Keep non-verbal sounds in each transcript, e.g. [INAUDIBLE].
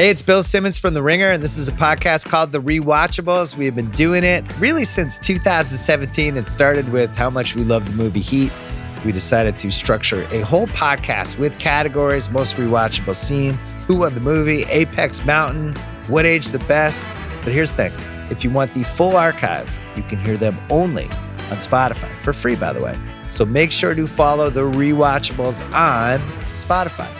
Hey, it's Bill Simmons from The Ringer, and this is a podcast called The Rewatchables. We have been doing it really since 2017. It started with how much we love the movie Heat. We decided to structure a whole podcast with categories most rewatchable scene, who won the movie, Apex Mountain, what age the best. But here's the thing if you want the full archive, you can hear them only on Spotify for free, by the way. So make sure to follow The Rewatchables on Spotify.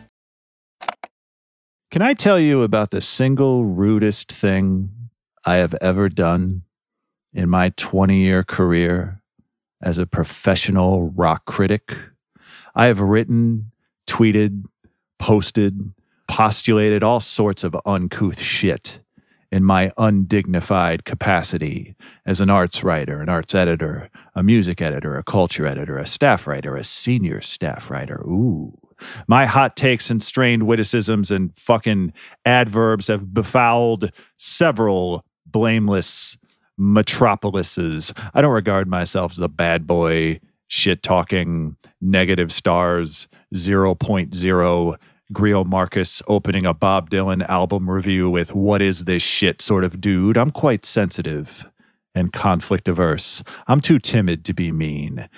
Can I tell you about the single rudest thing I have ever done in my 20 year career as a professional rock critic? I have written, tweeted, posted, postulated all sorts of uncouth shit in my undignified capacity as an arts writer, an arts editor, a music editor, a culture editor, a staff writer, a senior staff writer. Ooh. My hot takes and strained witticisms and fucking adverbs have befouled several blameless metropolises. I don't regard myself as a bad boy, shit talking, negative stars, 0.0 Greil Marcus opening a Bob Dylan album review with what is this shit sort of dude. I'm quite sensitive and conflict averse. I'm too timid to be mean.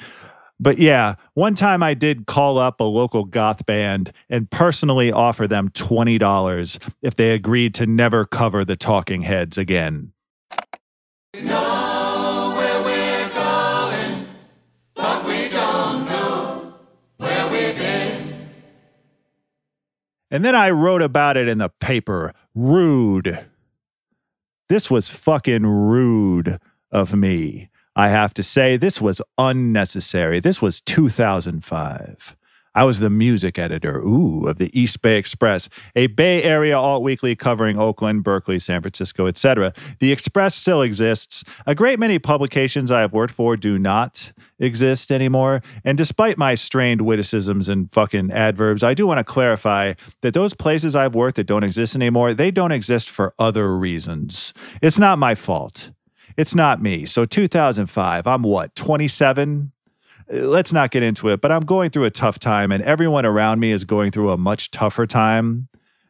But yeah, one time I did call up a local goth band and personally offer them $20 if they agreed to never cover the Talking Heads again. And then I wrote about it in the paper. Rude. This was fucking rude of me. I have to say, this was unnecessary. This was 2005. I was the music editor, ooh, of the East Bay Express, a Bay Area alt weekly covering Oakland, Berkeley, San Francisco, etc. The Express still exists. A great many publications I have worked for do not exist anymore. And despite my strained witticisms and fucking adverbs, I do want to clarify that those places I've worked that don't exist anymore, they don't exist for other reasons. It's not my fault. It's not me. So 2005, I'm what, 27? Uh, let's not get into it, but I'm going through a tough time and everyone around me is going through a much tougher time.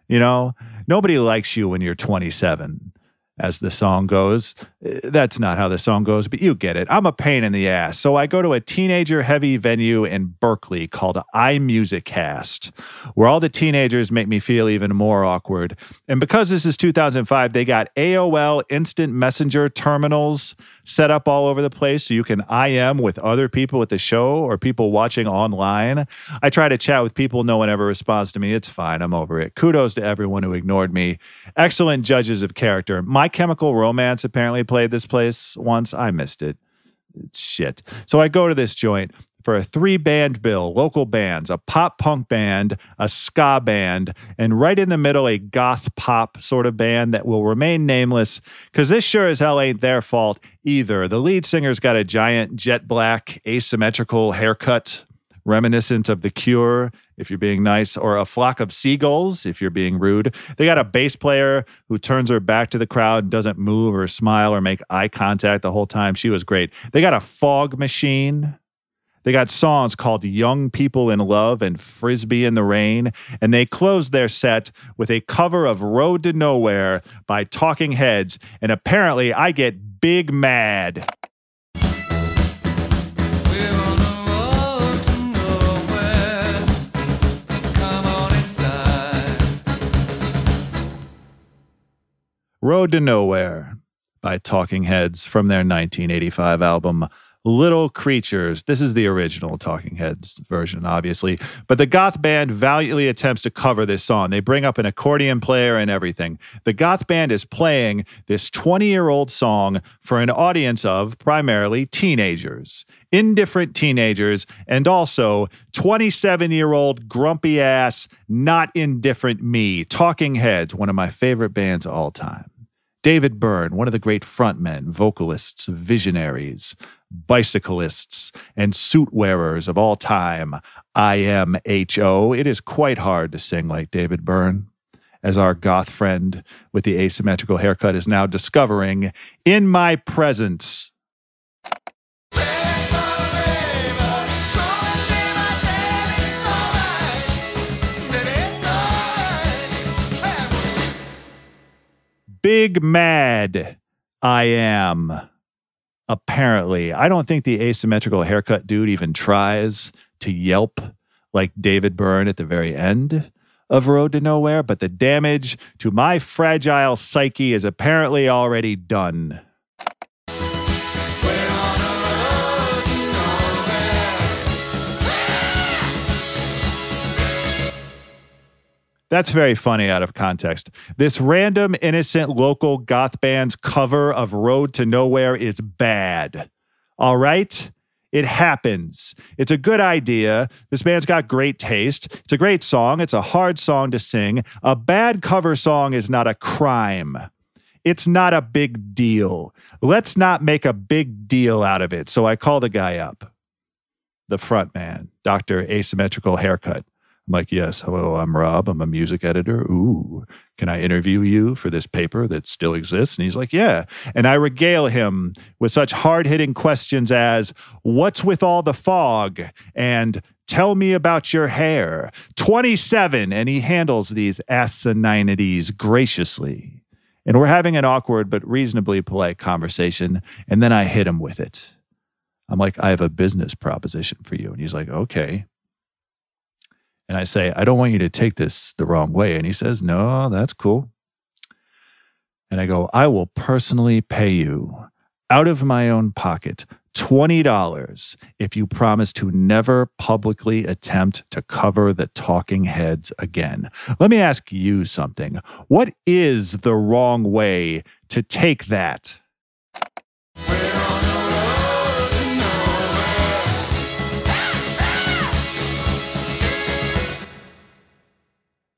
You know, nobody likes you when you're 27 as the song goes. That's not how the song goes, but you get it. I'm a pain in the ass. So I go to a teenager heavy venue in Berkeley called iMusicCast, where all the teenagers make me feel even more awkward. And because this is 2005, they got AOL instant messenger terminals set up all over the place so you can IM with other people at the show or people watching online. I try to chat with people, no one ever responds to me. It's fine. I'm over it. Kudos to everyone who ignored me. Excellent judges of character. My Chemical Romance apparently played this place once. I missed it. It's shit. So I go to this joint for a three band bill, local bands, a pop punk band, a ska band, and right in the middle, a goth pop sort of band that will remain nameless because this sure as hell ain't their fault either. The lead singer's got a giant jet black asymmetrical haircut reminiscent of The Cure, if you're being nice, or a flock of seagulls, if you're being rude. They got a bass player who turns her back to the crowd and doesn't move or smile or make eye contact the whole time. She was great. They got a fog machine. They got songs called Young People in Love and Frisbee in the Rain. And they closed their set with a cover of Road to Nowhere by Talking Heads. And apparently, I get big mad. Road to Nowhere by Talking Heads from their 1985 album Little Creatures. This is the original Talking Heads version, obviously, but the goth band valiantly attempts to cover this song. They bring up an accordion player and everything. The goth band is playing this 20 year old song for an audience of primarily teenagers, indifferent teenagers, and also 27 year old grumpy ass, not indifferent me. Talking Heads, one of my favorite bands of all time. David Byrne, one of the great frontmen, vocalists, visionaries, bicyclists, and suit wearers of all time. IMHO. It is quite hard to sing like David Byrne, as our goth friend with the asymmetrical haircut is now discovering in my presence. Big mad I am. Apparently, I don't think the asymmetrical haircut dude even tries to yelp like David Byrne at the very end of Road to Nowhere, but the damage to my fragile psyche is apparently already done. That's very funny out of context. This random, innocent local goth band's cover of Road to Nowhere is bad. All right? It happens. It's a good idea. This band's got great taste. It's a great song. It's a hard song to sing. A bad cover song is not a crime. It's not a big deal. Let's not make a big deal out of it. So I call the guy up, the front man, Dr. Asymmetrical Haircut. I'm like, yes, hello, I'm Rob. I'm a music editor. Ooh, can I interview you for this paper that still exists? And he's like, yeah. And I regale him with such hard hitting questions as, what's with all the fog? And tell me about your hair. 27. And he handles these asininities graciously. And we're having an awkward but reasonably polite conversation. And then I hit him with it. I'm like, I have a business proposition for you. And he's like, okay. And I say, I don't want you to take this the wrong way. And he says, No, that's cool. And I go, I will personally pay you out of my own pocket $20 if you promise to never publicly attempt to cover the talking heads again. Let me ask you something. What is the wrong way to take that?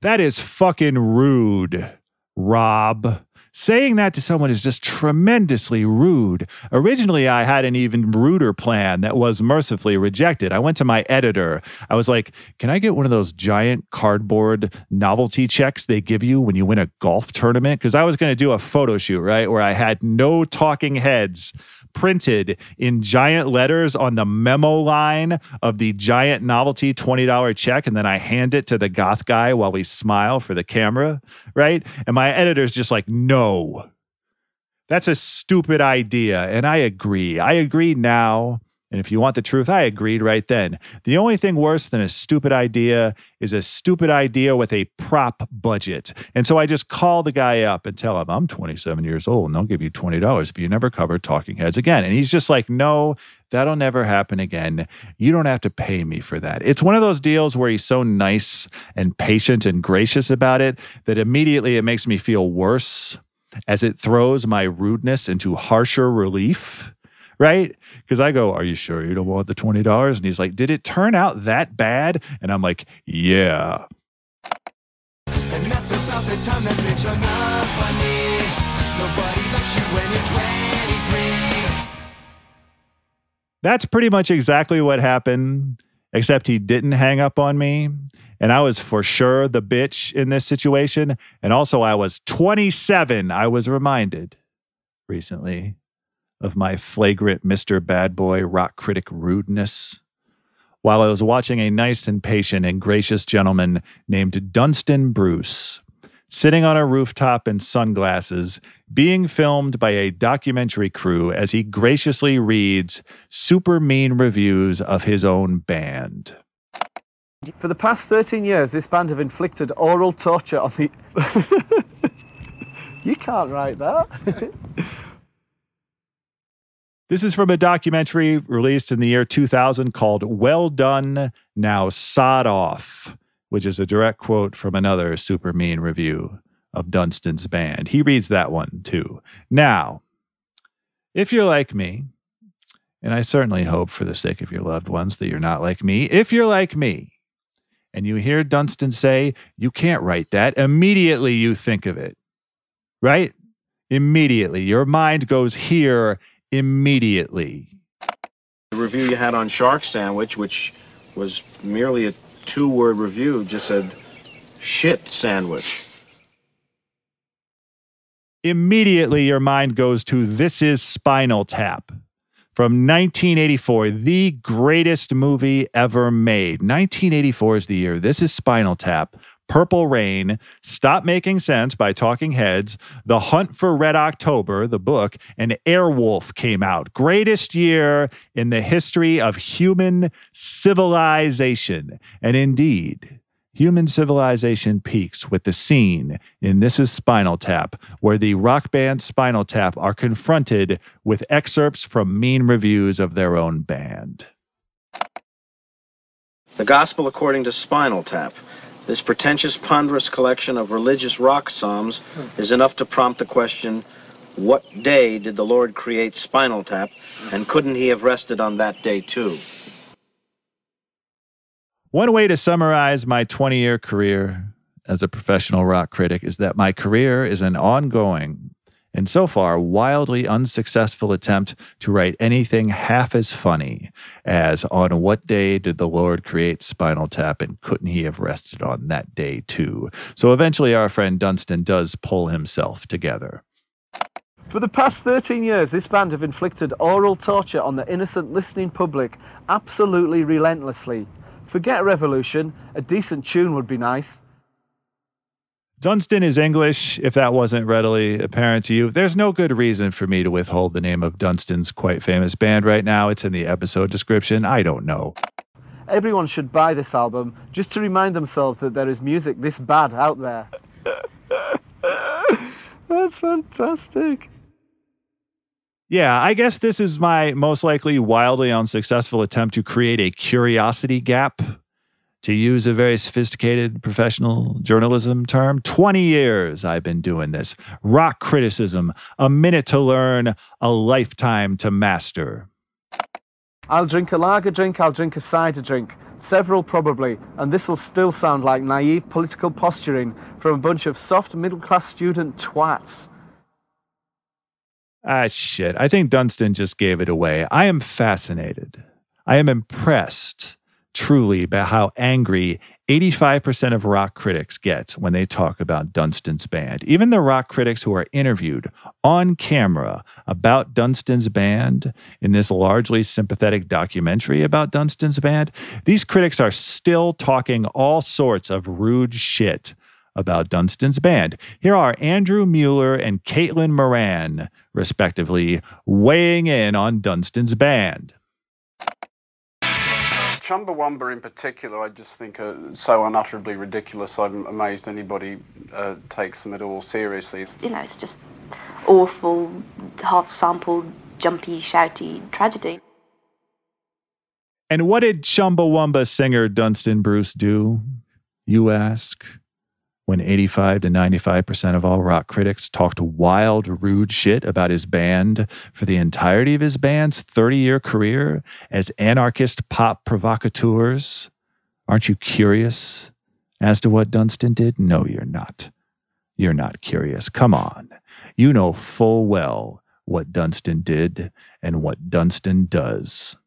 That is fucking rude, Rob. Saying that to someone is just tremendously rude. Originally, I had an even ruder plan that was mercifully rejected. I went to my editor. I was like, Can I get one of those giant cardboard novelty checks they give you when you win a golf tournament? Because I was going to do a photo shoot, right? Where I had no talking heads printed in giant letters on the memo line of the giant novelty $20 check. And then I hand it to the goth guy while we smile for the camera, right? And my editor's just like, No. That's a stupid idea. And I agree. I agree now. And if you want the truth, I agreed right then. The only thing worse than a stupid idea is a stupid idea with a prop budget. And so I just call the guy up and tell him, I'm 27 years old and I'll give you $20 if you never cover Talking Heads again. And he's just like, no, that'll never happen again. You don't have to pay me for that. It's one of those deals where he's so nice and patient and gracious about it that immediately it makes me feel worse as it throws my rudeness into harsher relief, right? Because I go, Are you sure you don't want the $20? And he's like, Did it turn out that bad? And I'm like, Yeah. And that's about the time that bitch hung up on me. Nobody likes you when you're 23. That's pretty much exactly what happened, except he didn't hang up on me. And I was for sure the bitch in this situation. And also, I was 27. I was reminded recently of my flagrant Mr. Bad Boy rock critic rudeness while I was watching a nice and patient and gracious gentleman named Dunstan Bruce sitting on a rooftop in sunglasses, being filmed by a documentary crew as he graciously reads super mean reviews of his own band. For the past 13 years, this band have inflicted oral torture on the. [LAUGHS] You can't write that. [LAUGHS] This is from a documentary released in the year 2000 called Well Done, Now Sod Off, which is a direct quote from another super mean review of Dunstan's band. He reads that one too. Now, if you're like me, and I certainly hope for the sake of your loved ones that you're not like me, if you're like me, and you hear Dunstan say, you can't write that, immediately you think of it, right? Immediately. Your mind goes here immediately. The review you had on Shark Sandwich, which was merely a two word review, just said shit sandwich. Immediately, your mind goes to This is Spinal Tap from 1984, the greatest movie ever made. 1984 is the year. This is Spinal Tap Purple Rain, Stop Making Sense by Talking Heads, The Hunt for Red October, the book, and Airwolf came out. Greatest year in the history of human civilization. And indeed, human civilization peaks with the scene in This is Spinal Tap, where the rock band Spinal Tap are confronted with excerpts from mean reviews of their own band. The Gospel according to Spinal Tap. This pretentious, ponderous collection of religious rock psalms hmm. is enough to prompt the question what day did the Lord create Spinal Tap, and couldn't he have rested on that day too? One way to summarize my 20 year career as a professional rock critic is that my career is an ongoing and so far wildly unsuccessful attempt to write anything half as funny as On What Day Did the Lord Create Spinal Tap and Couldn't He Have Rested on That Day Too? So eventually, our friend Dunstan does pull himself together. For the past 13 years, this band have inflicted oral torture on the innocent listening public absolutely relentlessly. Forget revolution, a decent tune would be nice. Dunstan is English, if that wasn't readily apparent to you. There's no good reason for me to withhold the name of Dunstan's quite famous band right now. It's in the episode description. I don't know. Everyone should buy this album just to remind themselves that there is music this bad out there. [LAUGHS] That's fantastic. Yeah, I guess this is my most likely wildly unsuccessful attempt to create a curiosity gap to use a very sophisticated professional journalism term, 20 years I've been doing this. Rock criticism, a minute to learn, a lifetime to master. I'll drink a lager drink, I'll drink a cider drink. Several probably, and this'll still sound like naive political posturing from a bunch of soft middle class student twats. Ah, shit. I think Dunstan just gave it away. I am fascinated. I am impressed truly by how angry 85% of rock critics get when they talk about Dunstan's band. Even the rock critics who are interviewed on camera about Dunstan's band in this largely sympathetic documentary about Dunstan's band, these critics are still talking all sorts of rude shit about Dunstan's band. Here are Andrew Mueller and Caitlin Moran, respectively, weighing in on Dunstan's band. Chumbawamba in particular, I just think are so unutterably ridiculous. I'm amazed anybody uh, takes them at all seriously. You know, it's just awful, half sampled, jumpy, shouty tragedy. And what did Chumbawamba singer Dunstan Bruce do, you ask? When 85 to 95% of all rock critics talked wild, rude shit about his band for the entirety of his band's 30 year career as anarchist pop provocateurs. Aren't you curious as to what Dunstan did? No, you're not. You're not curious. Come on. You know full well what Dunstan did and what Dunstan does.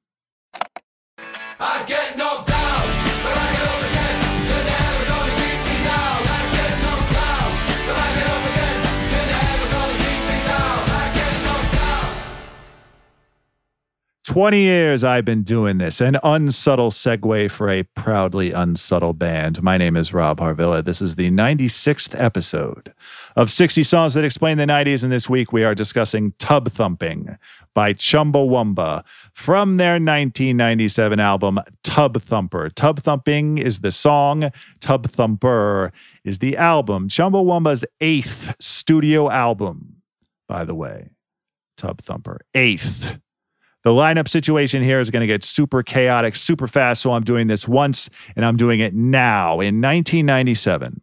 20 years I've been doing this, an unsubtle segue for a proudly unsubtle band. My name is Rob Harvilla. This is the 96th episode of 60 Songs That Explain the 90s, and this week we are discussing Tub Thumping by Chumbawamba from their 1997 album Tub Thumper. Tub Thumping is the song, Tub Thumper is the album, Chumbawamba's eighth studio album, by the way. Tub Thumper, eighth. The lineup situation here is going to get super chaotic, super fast. So I'm doing this once and I'm doing it now in 1997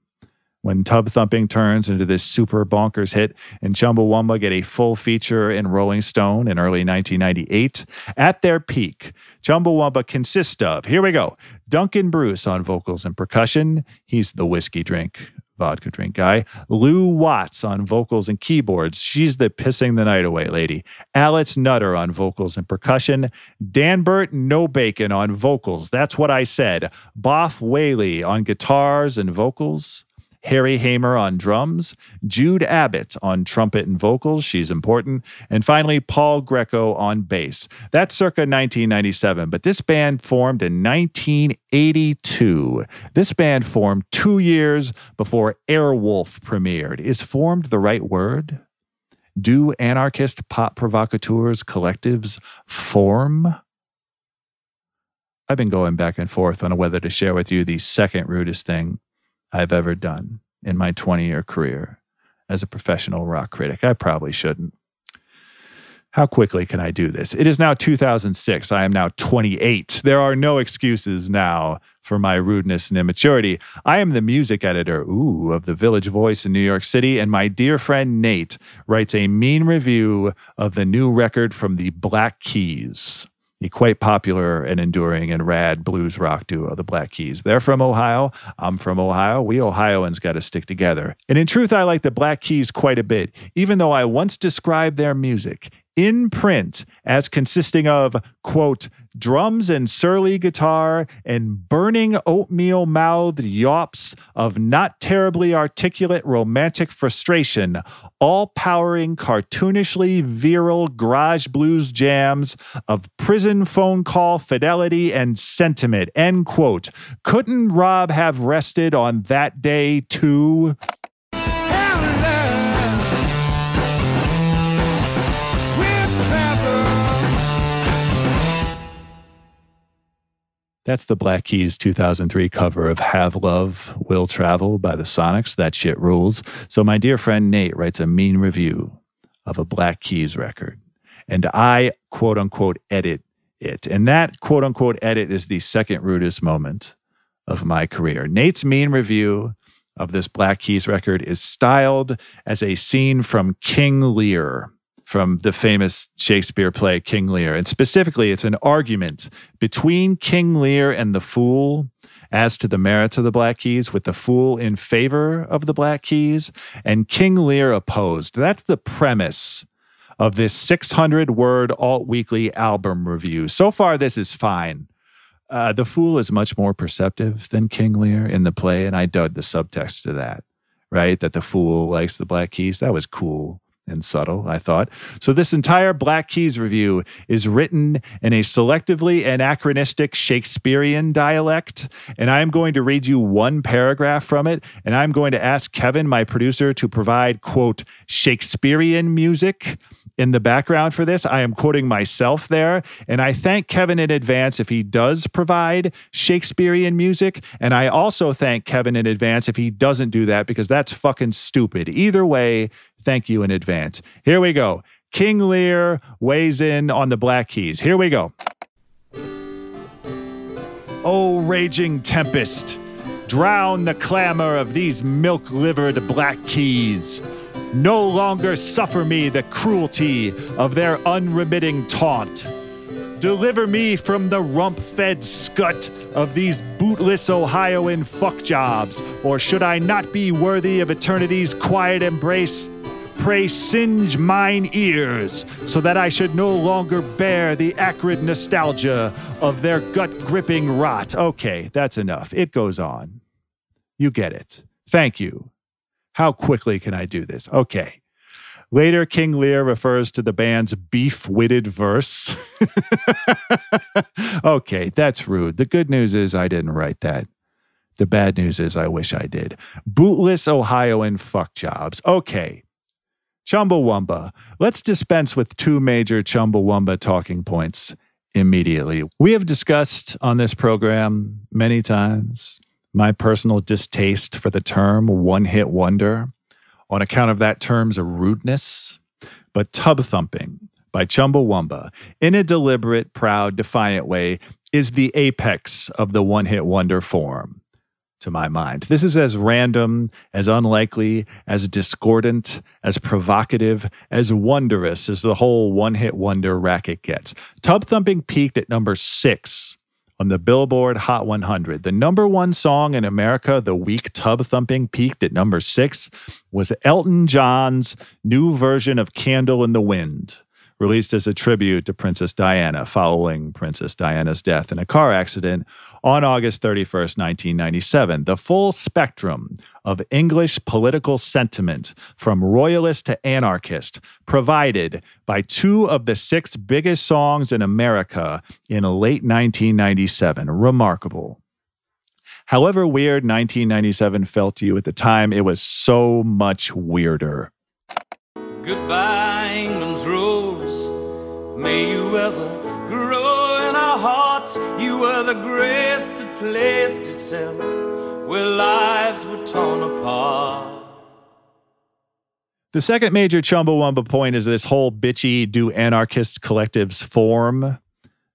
when Tub Thumping turns into this super bonkers hit and Chumbawamba get a full feature in Rolling Stone in early 1998. At their peak, Chumbawamba consists of, here we go, Dunstan Bruce on vocals and percussion. He's the whiskey drink vodka drink guy. Lou Watts on vocals and keyboards. She's the pissing the night away lady. Alex Nutter on vocals and percussion. Danbert No Bacon on vocals. That's what I said. Boff Whaley on guitars and vocals. Harry Hamer on drums, Jude Abbott on trumpet and vocals, she's important, and finally Paul Greco on bass. That's circa 1997, but this band formed in 1982. This band formed two years before Airwolf premiered. Is formed the right word? Do anarchist pop provocateurs collectives form? I've been going back and forth on whether to share with you the second rudest thing I've ever done in my 20 year career as a professional rock critic. I probably shouldn't. How quickly can I do this? It is now 2006. I am now 28. There are no excuses now for my rudeness and immaturity. I am the music editor, ooh, of the Village Voice in New York City, and my dear friend Nate writes a mean review of the new record from the Black Keys quite popular and enduring and rad blues rock duo, the Black Keys. They're from Ohio. I'm from Ohio. We Ohioans got to stick together. And in truth, I like the Black Keys quite a bit, even though I once described their music in print as consisting of, quote, drums and surly guitar and burning oatmeal mouthed yawps of not terribly articulate romantic frustration, all powering cartoonishly virile garage blues jams of prison phone call fidelity and sentiment, end quote. Couldn't Rob have rested on that day too? That's the Black Keys 2003 cover of Have Love, Will Travel by the Sonics. That shit rules. So, my dear friend Nate writes a mean review of a Black Keys record, and I quote unquote edit it. And that quote unquote edit is the second rudest moment of my career. Nate's mean review of this Black Keys record is styled as a scene from King Lear from the famous Shakespeare play King Lear. And specifically, it's an argument between King Lear and the fool as to the merits of the Black Keys, with the fool in favor of the Black Keys and King Lear opposed. That's the premise of this 600 word alt weekly album review. So far, this is fine. Uh, the fool is much more perceptive than King Lear in the play, and I dug the subtext to that, right? That the fool likes the Black Keys. That was cool and subtle, I thought. So, this entire Black Keys review is written in a selectively anachronistic Shakespearean dialect. And I'm going to read you one paragraph from it. And I'm going to ask Kevin, my producer, to provide, quote, Shakespearean music in the background for this. I am quoting myself there. And I thank Kevin in advance if he does provide Shakespearean music. And I also thank Kevin in advance if he doesn't do that because that's fucking stupid. Either way, thank you in advance. Here we go. King Lear weighs in on the Black Keys. Here we go. Oh, raging tempest, drown the clamor of these milk livered Black Keys. No longer suffer me the cruelty of their unremitting taunt. Deliver me from the rump fed scut of these bootless Ohioan fuck jobs, or should I not be worthy of eternity's quiet embrace? Pray singe mine ears, so that I should no longer bear the acrid nostalgia of their gut gripping rot. Okay, that's enough. It goes on. You get it. Thank you. How quickly can I do this? Okay. Later, King Lear refers to the band's beef witted verse. [LAUGHS] okay, that's rude. The good news is I didn't write that. The bad news is I wish I did. Bootless Ohioan fuck jobs. Okay. Chumbawamba. Let's dispense with two major Chumbawamba talking points immediately. We have discussed on this program many times my personal distaste for the term one hit wonder on account of that term's rudeness. But Tub Thumping by Chumbawamba, in a deliberate, proud, defiant way, is the apex of the one hit wonder form to my mind. This is as random, as unlikely, as discordant, as provocative, as wondrous as the whole one hit wonder racket gets. Tub Thumping peaked at number six on the Billboard Hot 100. The number one song in America the week Tub Thumping peaked at number six was Elton John's new version of Candle in the Wind released as a tribute to Princess Diana following Princess Diana's death in a car accident on August 31st, 1997. The full spectrum of English political sentiment from royalist to anarchist provided by two of the six biggest songs in America in late 1997. Remarkable. However weird 1997 felt to you at the time, it was so much weirder. Goodbye, England's rose. May you ever grow in our hearts. You were the grace that placed where lives were torn apart. The second major Chumbawamba point is this whole bitchy do anarchist collectives form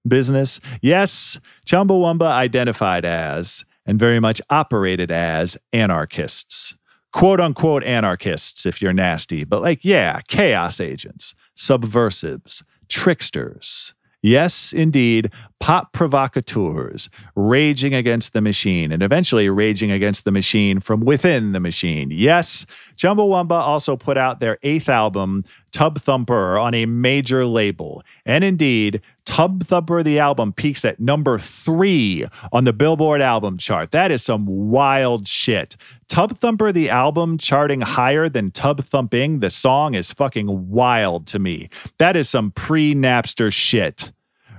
business. Yes, Chumbawamba identified as and very much operated as anarchists. Quote unquote anarchists, if you're nasty, but like, yeah, chaos agents, subversives, tricksters. Yes, indeed, pop provocateurs raging against the machine and eventually raging against the machine from within the machine. Yes, Jumbo Chumbawamba also put out their eighth album, Tub Thumper, on a major label. And indeed, Tub Thumper, the album, peaks at number three on the Billboard album chart. That is some wild shit. Tub Thumper, the album, charting higher than Tub Thumping, the song is fucking wild to me. That is some pre Napster shit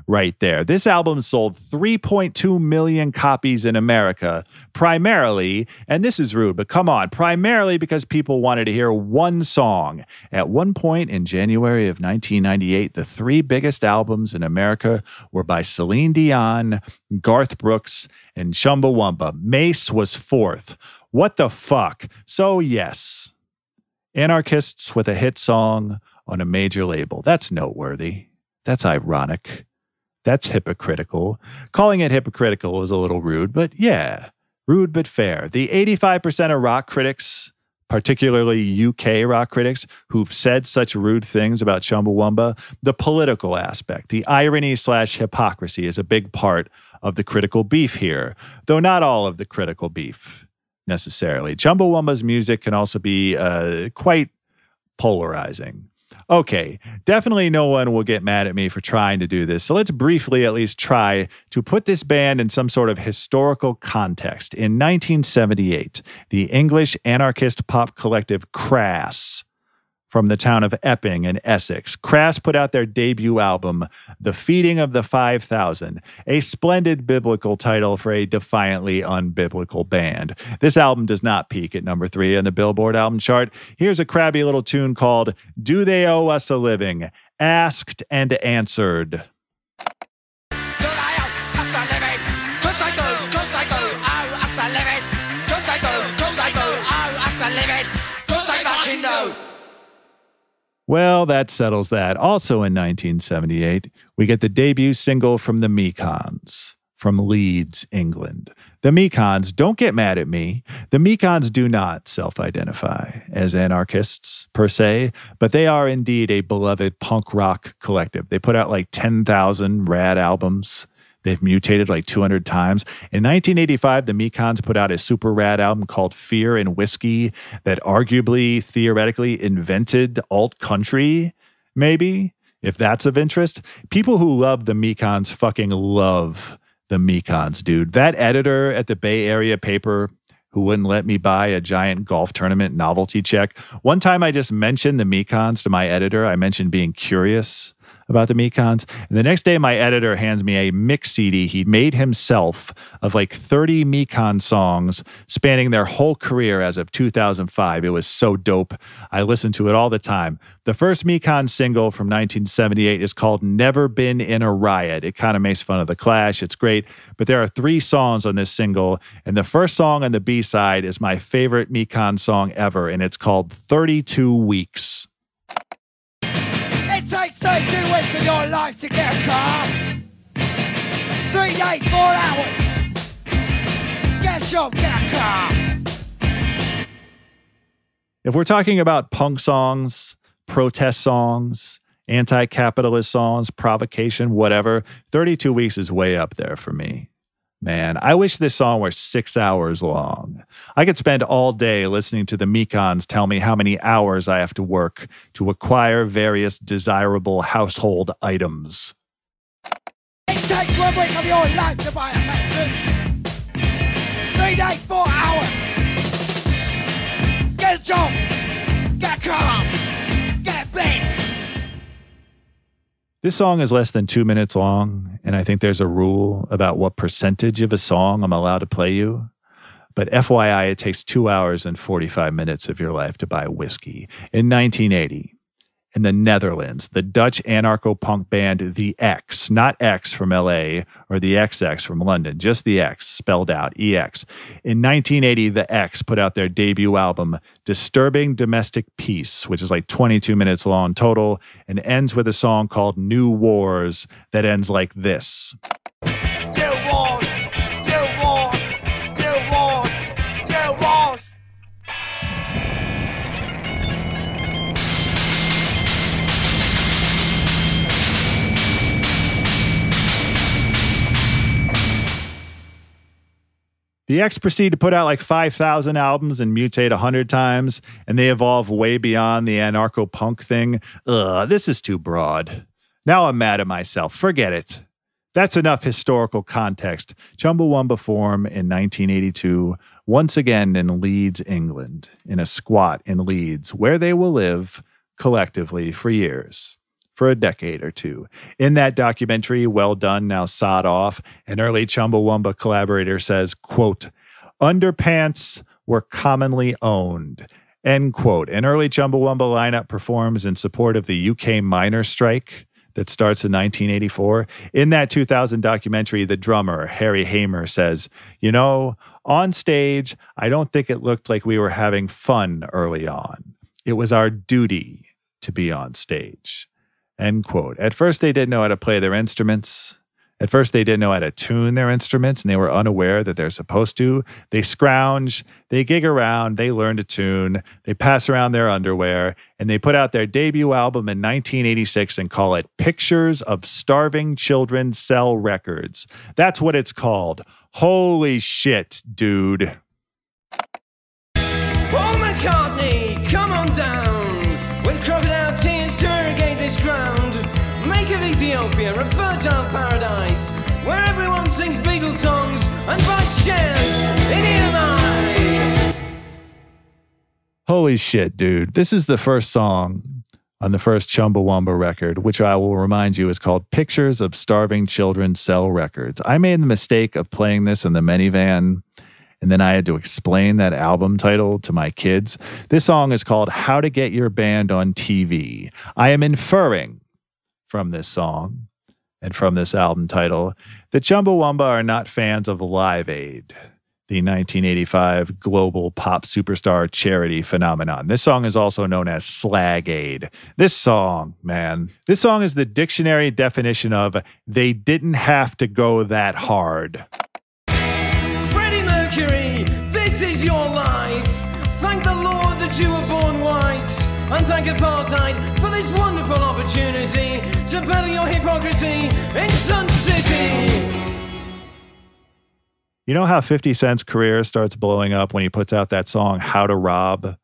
right there. This album sold 3.2 million copies in America, primarily, and this is rude, but come on, primarily because people wanted to hear one song. At one point in January of 1998, the three biggest albums in America were by Celine Dion, Garth Brooks, and Chumbawamba. Mace was fourth. What the fuck? So, yes, anarchists with a hit song on a major label. That's noteworthy. That's ironic. That's hypocritical. Calling it hypocritical is a little rude, but yeah, rude but fair. The 85% of rock critics, particularly UK rock critics, who've said such rude things about Chumbawamba, the political aspect, the irony slash hypocrisy is a big part of the critical beef here, though not all of the critical beef necessarily. Chumbawamba's music can also be uh, quite polarizing. Okay, definitely no one will get mad at me for trying to do this. So let's briefly at least try to put this band in some sort of historical context. In 1978, the English anarchist pop collective Crass from the town of Epping in Essex. Crass put out their debut album, The Feeding of the 5000, a splendid biblical title for a defiantly unbiblical band. This album does not peak at number three on the Billboard album chart. Here's a crabby little tune called Do They Owe Us a Living? Asked and Answered. Well, that settles that. Also in 1978, we get the debut single from the Mekons from Leeds, England. The Mekons, don't get mad at me. The Mekons do not self identify as anarchists per se, but they are indeed a beloved punk rock collective. They put out like 10,000 rad albums. They've mutated like 200 times. In 1985, the Mekons put out a super rad album called Fear and Whiskey that arguably, theoretically, invented alt country, maybe, if that's of interest. People who love the Mekons fucking love the Mekons, dude. That editor at the Bay Area paper who wouldn't let me buy a giant golf tournament novelty check. One time I just mentioned the Mekons to my editor. I mentioned being curious about the Mekons. And the next day, my editor hands me a mix CD he made himself of like 30 Mekon songs spanning their whole career as of 2005. It was so dope. I listened to it all the time. The first Mekon single from 1978 is called Never Been in a Riot. It kind of makes fun of the Clash. It's great. But there are three songs on this single. And the first song on the B side is my favorite Mekon song ever. And it's called 32 Weeks. It takes 32 weeks of your life to get a car. Three days, four hours. Get get a car. If we're talking about punk songs, protest songs, anti capitalist songs, provocation, whatever, 32 Weeks is way up there for me. Man, I wish this song were six hours long. I could spend all day listening to the Mekons tell me how many hours I have to work to acquire various desirable household items. It takes one week of your life to buy a mattress. Three days, four hours. Get a job. Get a car. This song is less than two minutes long, and I think there's a rule about what percentage of a song I'm allowed to play you. But FYI, it takes two hours and 45 minutes of your life to buy whiskey. In 1980, in the Netherlands, the Dutch anarcho punk band The Ex, not X from LA or the XX from London, just The Ex, spelled out EX. In 1980, The Ex put out their debut album, Disturbing Domestic Peace, which is like 22 minutes long total and ends with a song called New Wars that ends like this. The Ex proceed to put out like 5,000 albums and mutate 100 times, and they evolve way beyond the anarcho punk thing. Ugh, this is too broad. Now I'm mad at myself. Forget it. That's enough historical context. Chumbawamba form in 1982, once again in Leeds, England, in a squat in Leeds, where they will live collectively for years, for a decade or two. In that documentary, well done, now sod off, an early Chumbawamba collaborator says, quote, underpants were commonly owned. End quote. An early Chumbawamba lineup performs in support of the UK miner strike that starts in 1984. In that 2000 documentary, the drummer, Harry Hamer, says, You know, on stage, I don't think it looked like we were having fun early on. It was our duty to be on stage. End quote. At first, they didn't know how to play their instruments. At first, they didn't know how to tune their instruments and they were unaware that they're supposed to. They scrounge, they gig around, they learn to tune, they pass around their underwear, and they put out their debut album in 1986 and call it Pictures of Starving Children Sell Records. That's what it's called. Holy shit, dude. Holy shit, dude. This is the first song on the first Chumbawamba record, which I will remind you is called Pictures of Starving Children Sell Records. I made the mistake of playing this in the minivan, and then I had to explain that album title to my kids. This song is called How to Get Your Band on TV. I am inferring from this song and from this album title that Chumbawamba are not fans of Live Aid the 1985 global pop superstar charity phenomenon. This song is also known as Slag Aid. This song, man, this song is the dictionary definition of they didn't have to go that hard. Freddie Mercury, this is your life. Thank the Lord that you were born white. And thank apartheid for this wonderful opportunity to your hypocrisy in Sun City. You know how 50 Cent's career starts blowing up when he puts out that song How to Rob,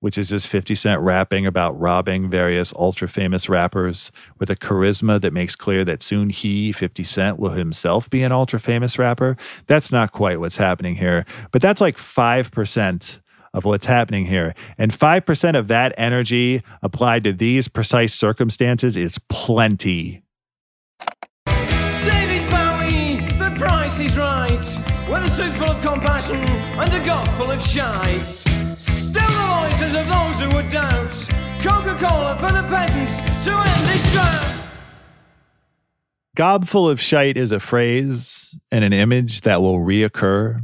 which is just 50 Cent rapping about robbing various ultra famous rappers with a charisma that makes clear that soon he, 50 Cent, will himself be an ultra famous rapper? That's not quite what's happening here, but that's like 5% of what's happening here. And 5% of that energy applied to these precise circumstances is plenty. David Bowie, the price is right. With a suit full of compassion and a gut full of shite. Still the voices of those who would doubt. Coca Cola for the peasants to end this drought. Gobful of shite is a phrase and an image that will reoccur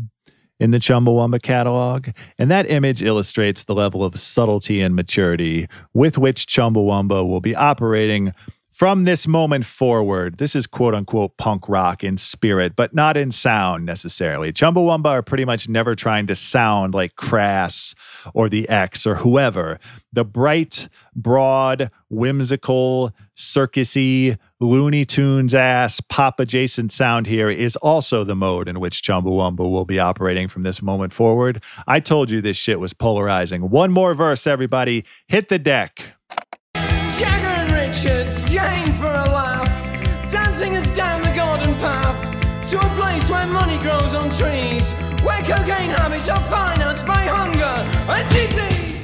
in the Chumbawamba catalog, and that image illustrates the level of subtlety and maturity with which Chumbawamba will be operating from this moment forward. This is quote unquote punk rock in spirit, but not in sound necessarily. Chumbawamba are pretty much never trying to sound like Crass or the Ex or whoever. The bright, broad, whimsical, circusy, Looney Tunes ass, pop adjacent sound here is also the mode in which Chumbawamba will be operating from this moment forward. I told you this shit was polarizing. One more verse, everybody. Hit the deck. Jagger down the garden path to a place where money grows on trees, where cocaine habits are financed by hunger and disease.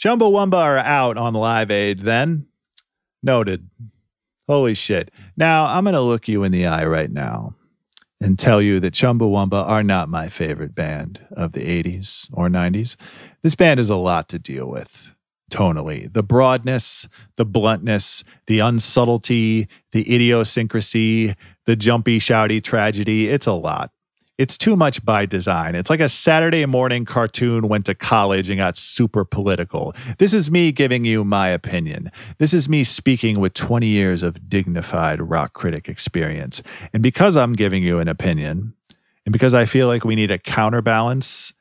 Chumbawamba are out on Live Aid then. Noted. Holy shit. Now, I'm going to look you in the eye right now and tell you that Chumbawamba are not my favorite band of the 80s or 90s. This band is a lot to deal with tonally. The broadness, the bluntness, the unsubtlety, the idiosyncrasy, the jumpy, shouty tragedy. It's a lot. It's too much by design. It's like a Saturday morning cartoon went to college and got super political. This is me giving you my opinion. This is me speaking with 20 years of dignified rock critic experience. And because I'm giving you an opinion, and because I feel like we need a counterbalance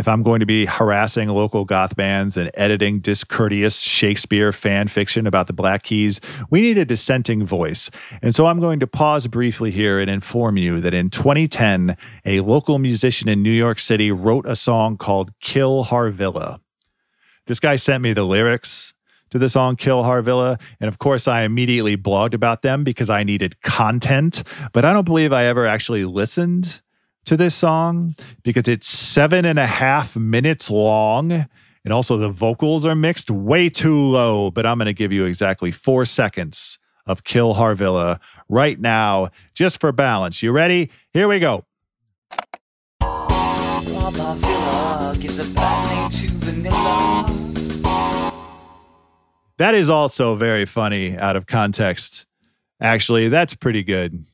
if I'm going to be harassing local goth bands and editing discourteous Shakespeare fan fiction about the Black Keys, we need a dissenting voice. And so I'm going to pause briefly here and inform you that in 2010, a local musician in New York City wrote a song called Kill Harvilla. This guy sent me the lyrics to the song Kill Harvilla. And of course, I immediately blogged about them because I needed content, but I don't believe I ever actually listened to this song because it's seven and a half minutes long. And also, the vocals are mixed way too low, but I'm going to give you exactly four seconds of Kill Harvilla right now, just for balance. You ready? Here we go. That is also very funny out of context. Actually, that's pretty good.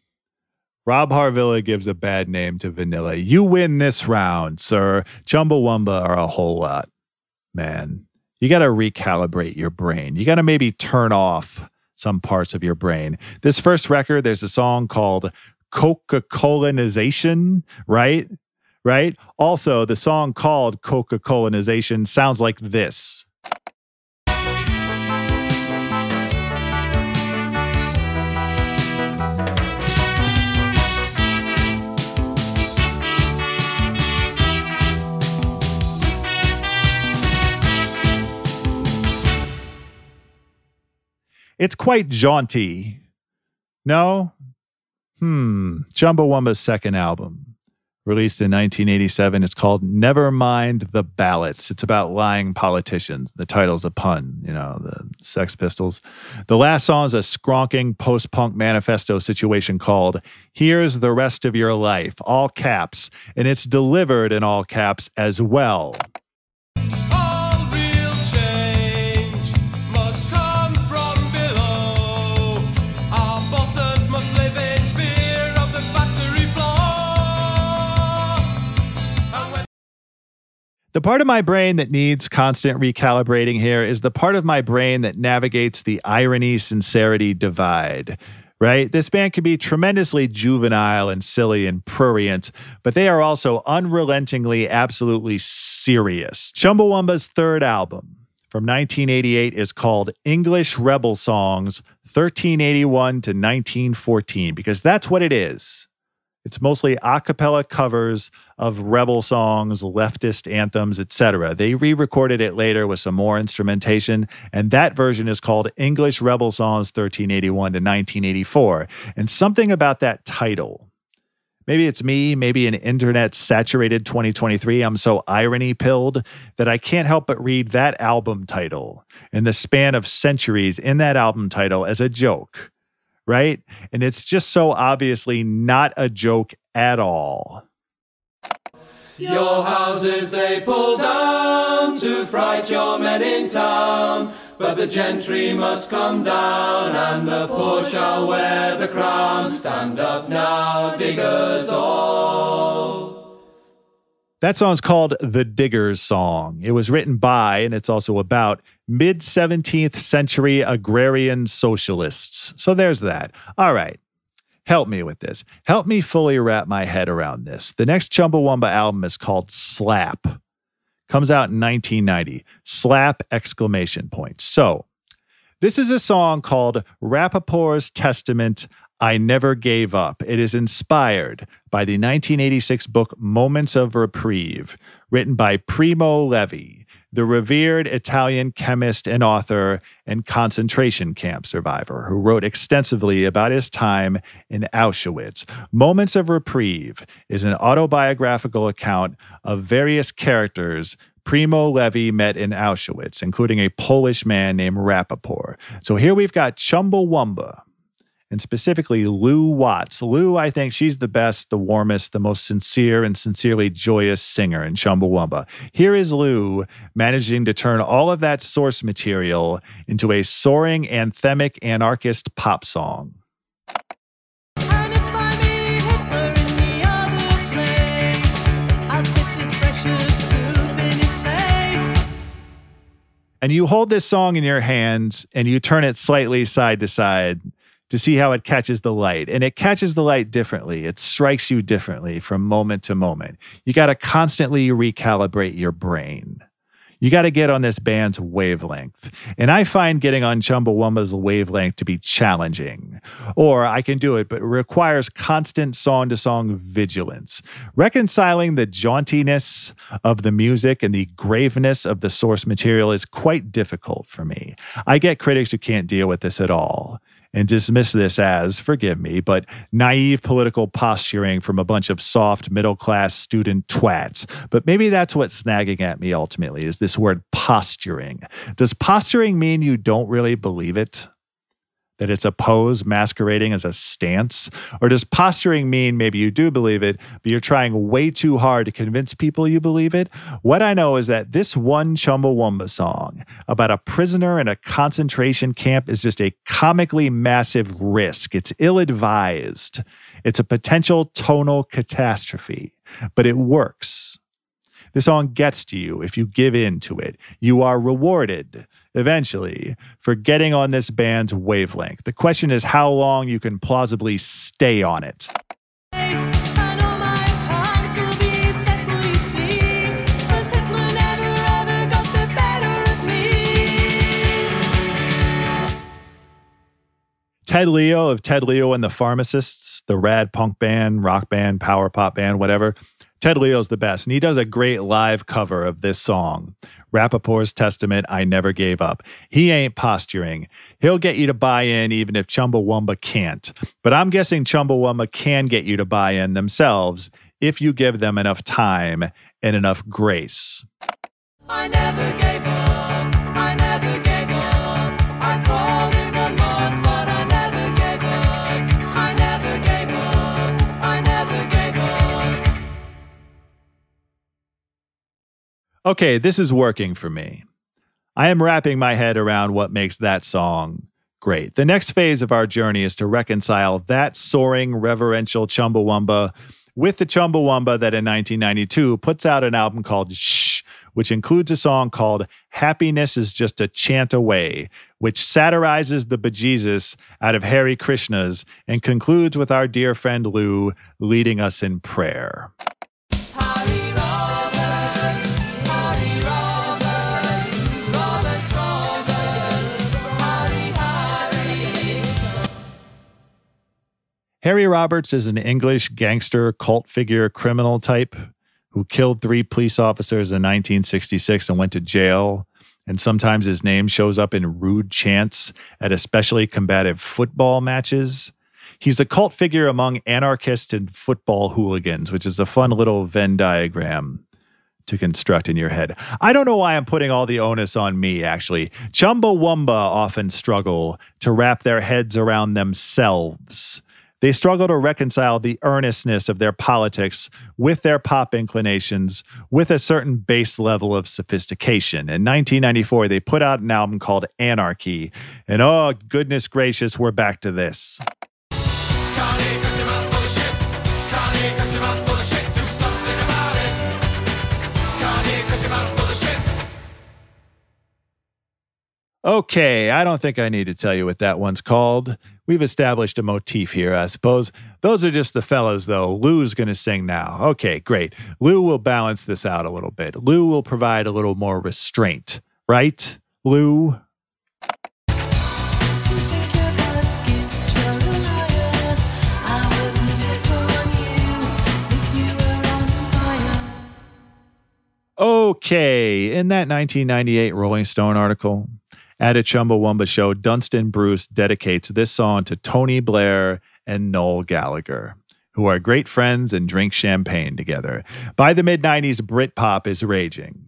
Rob Harvilla gives a bad name to Vanilla. You win this round, sir. Chumbawamba are a whole lot, man. You got to recalibrate your brain. You got to maybe turn off some parts of your brain. This first record, there's a song called Coca Colonization, right? Right? Also, the song called Coca Colonization sounds like this. It's quite jaunty. No? Hmm. Chumbawamba's second album, released in 1987. It's called Never Mind the Ballots. It's about lying politicians. The title's a pun, you know, the Sex Pistols. The last song is a skronking post punk manifesto situation called Here's the Rest of Your Life, all caps, and it's delivered in all caps as well. All The part of my brain that needs constant recalibrating here is the part of my brain that navigates the irony sincerity divide. Right? This band can be tremendously juvenile and silly and prurient, but they are also unrelentingly, absolutely serious. Chumbawamba's third album from 1988 is called English Rebel Songs 1381 to 1914 because that's what it is. It's mostly a cappella covers of rebel songs, leftist anthems, etc. They re-recorded it later with some more instrumentation, and that version is called English Rebel Songs 1381 to 1984. And something about that title Maybe it's me, maybe an internet saturated 2023. I'm so irony pilled that I can't help but read that album title and the span of centuries in that album title as a joke, right? And it's just so obviously not a joke at all. Your houses they pull down to fright your men in town. But the gentry must come down, and the poor shall wear the crown. Stand up now, diggers all. That song's called The Diggers Song. It was written by, and it's also about, mid 17th century agrarian socialists. So there's that. All right. Help me with this. Help me fully wrap my head around this. The next Chumbawamba album is called Slap. Comes out in 1990. Slap exclamation point. So, this is a song called Rappaport's Testament I Never Gave Up. It is inspired by the 1986 book Moments of Reprieve, written by Primo Levi, the revered Italian chemist and author and concentration camp survivor who wrote extensively about his time in Auschwitz. Moments of Reprieve is an autobiographical account of various characters Primo Levi met in Auschwitz, including a Polish man named Rappaport. So here we've got Chumbawamba, and specifically Lou Watts. Lou, I think she's the best, the warmest, the most sincere and sincerely joyous singer in Chumbawamba. Here is Lou managing to turn all of that source material into a soaring anthemic anarchist pop song. And you hold this song in your hand and you turn it slightly side to side to see how it catches the light. And it catches the light differently. It strikes you differently from moment to moment. You got to constantly recalibrate your brain. You got to get on this band's wavelength. And I find getting on Chumbawamba's wavelength to be challenging. Or I can do it, but it requires constant song to song vigilance. Reconciling the jauntiness of the music and the graveness of the source material is quite difficult for me. I get critics who can't deal with this at all and dismiss this as, forgive me, but naive political posturing from a bunch of soft middle class student twats. But maybe that's what's snagging at me ultimately is this word posturing. Does posturing mean you don't really believe it? That it's a pose masquerading as a stance? Or does posturing mean maybe you do believe it, but you're trying way too hard to convince people you believe it? What I know is that this one Chumbawamba song about a prisoner in a concentration camp is just a comically massive risk. It's ill advised. It's a potential tonal catastrophe, but it works. The song gets to you if you give in to it. You are rewarded eventually for getting on this band's wavelength. The question is how long you can plausibly stay on it. Ted Leo of Ted Leo and the Pharmacists, the rad punk band, rock band, power pop band, whatever. Ted Leo's the best, and he does a great live cover of this song. Rappaport's Testament, I Never Gave Up. He ain't posturing. He'll get you to buy in even if Chumbawamba can't. But I'm guessing Chumbawamba can get you to buy in themselves if you give them enough time and enough grace. I never gave up. Okay, this is working for me. I am wrapping my head around what makes that song great. The next phase of our journey is to reconcile that soaring, reverential Chumbawamba with the Chumbawamba that in 1992 puts out an album called Shh, which includes a song called Happiness is Just a Chant Away, which satirizes the bejesus out of Hare Krishnas and concludes with our dear friend Lou leading us in prayer. Harry Roberts is an English gangster, cult figure, criminal type who killed three police officers in 1966 and went to jail. And sometimes his name shows up in rude chants at especially combative football matches. He's a cult figure among anarchists and football hooligans, which is a fun little Venn diagram to construct in your head. I don't know why I'm putting all the onus on me, actually. Chumbawamba often struggle to wrap their heads around themselves. They struggle to reconcile the earnestness of their politics with their pop inclinations with a certain base level of sophistication. In 1994, they put out an album called Anarchy, and oh, goodness gracious, we're back to this. Okay, I don't think I need to tell you what that one's called. We've established a motif here, I suppose. Those are just the fellows, though. Lou's going to sing now. Okay, great. Lou will balance this out a little bit. Lou will provide a little more restraint, right? Lou? Okay, in that 1998 Rolling Stone article, at a Chumbawamba show, Dunstan Bruce dedicates this song to Tony Blair and Noel Gallagher, who are great friends and drink champagne together. By the mid 90s, Britpop is raging.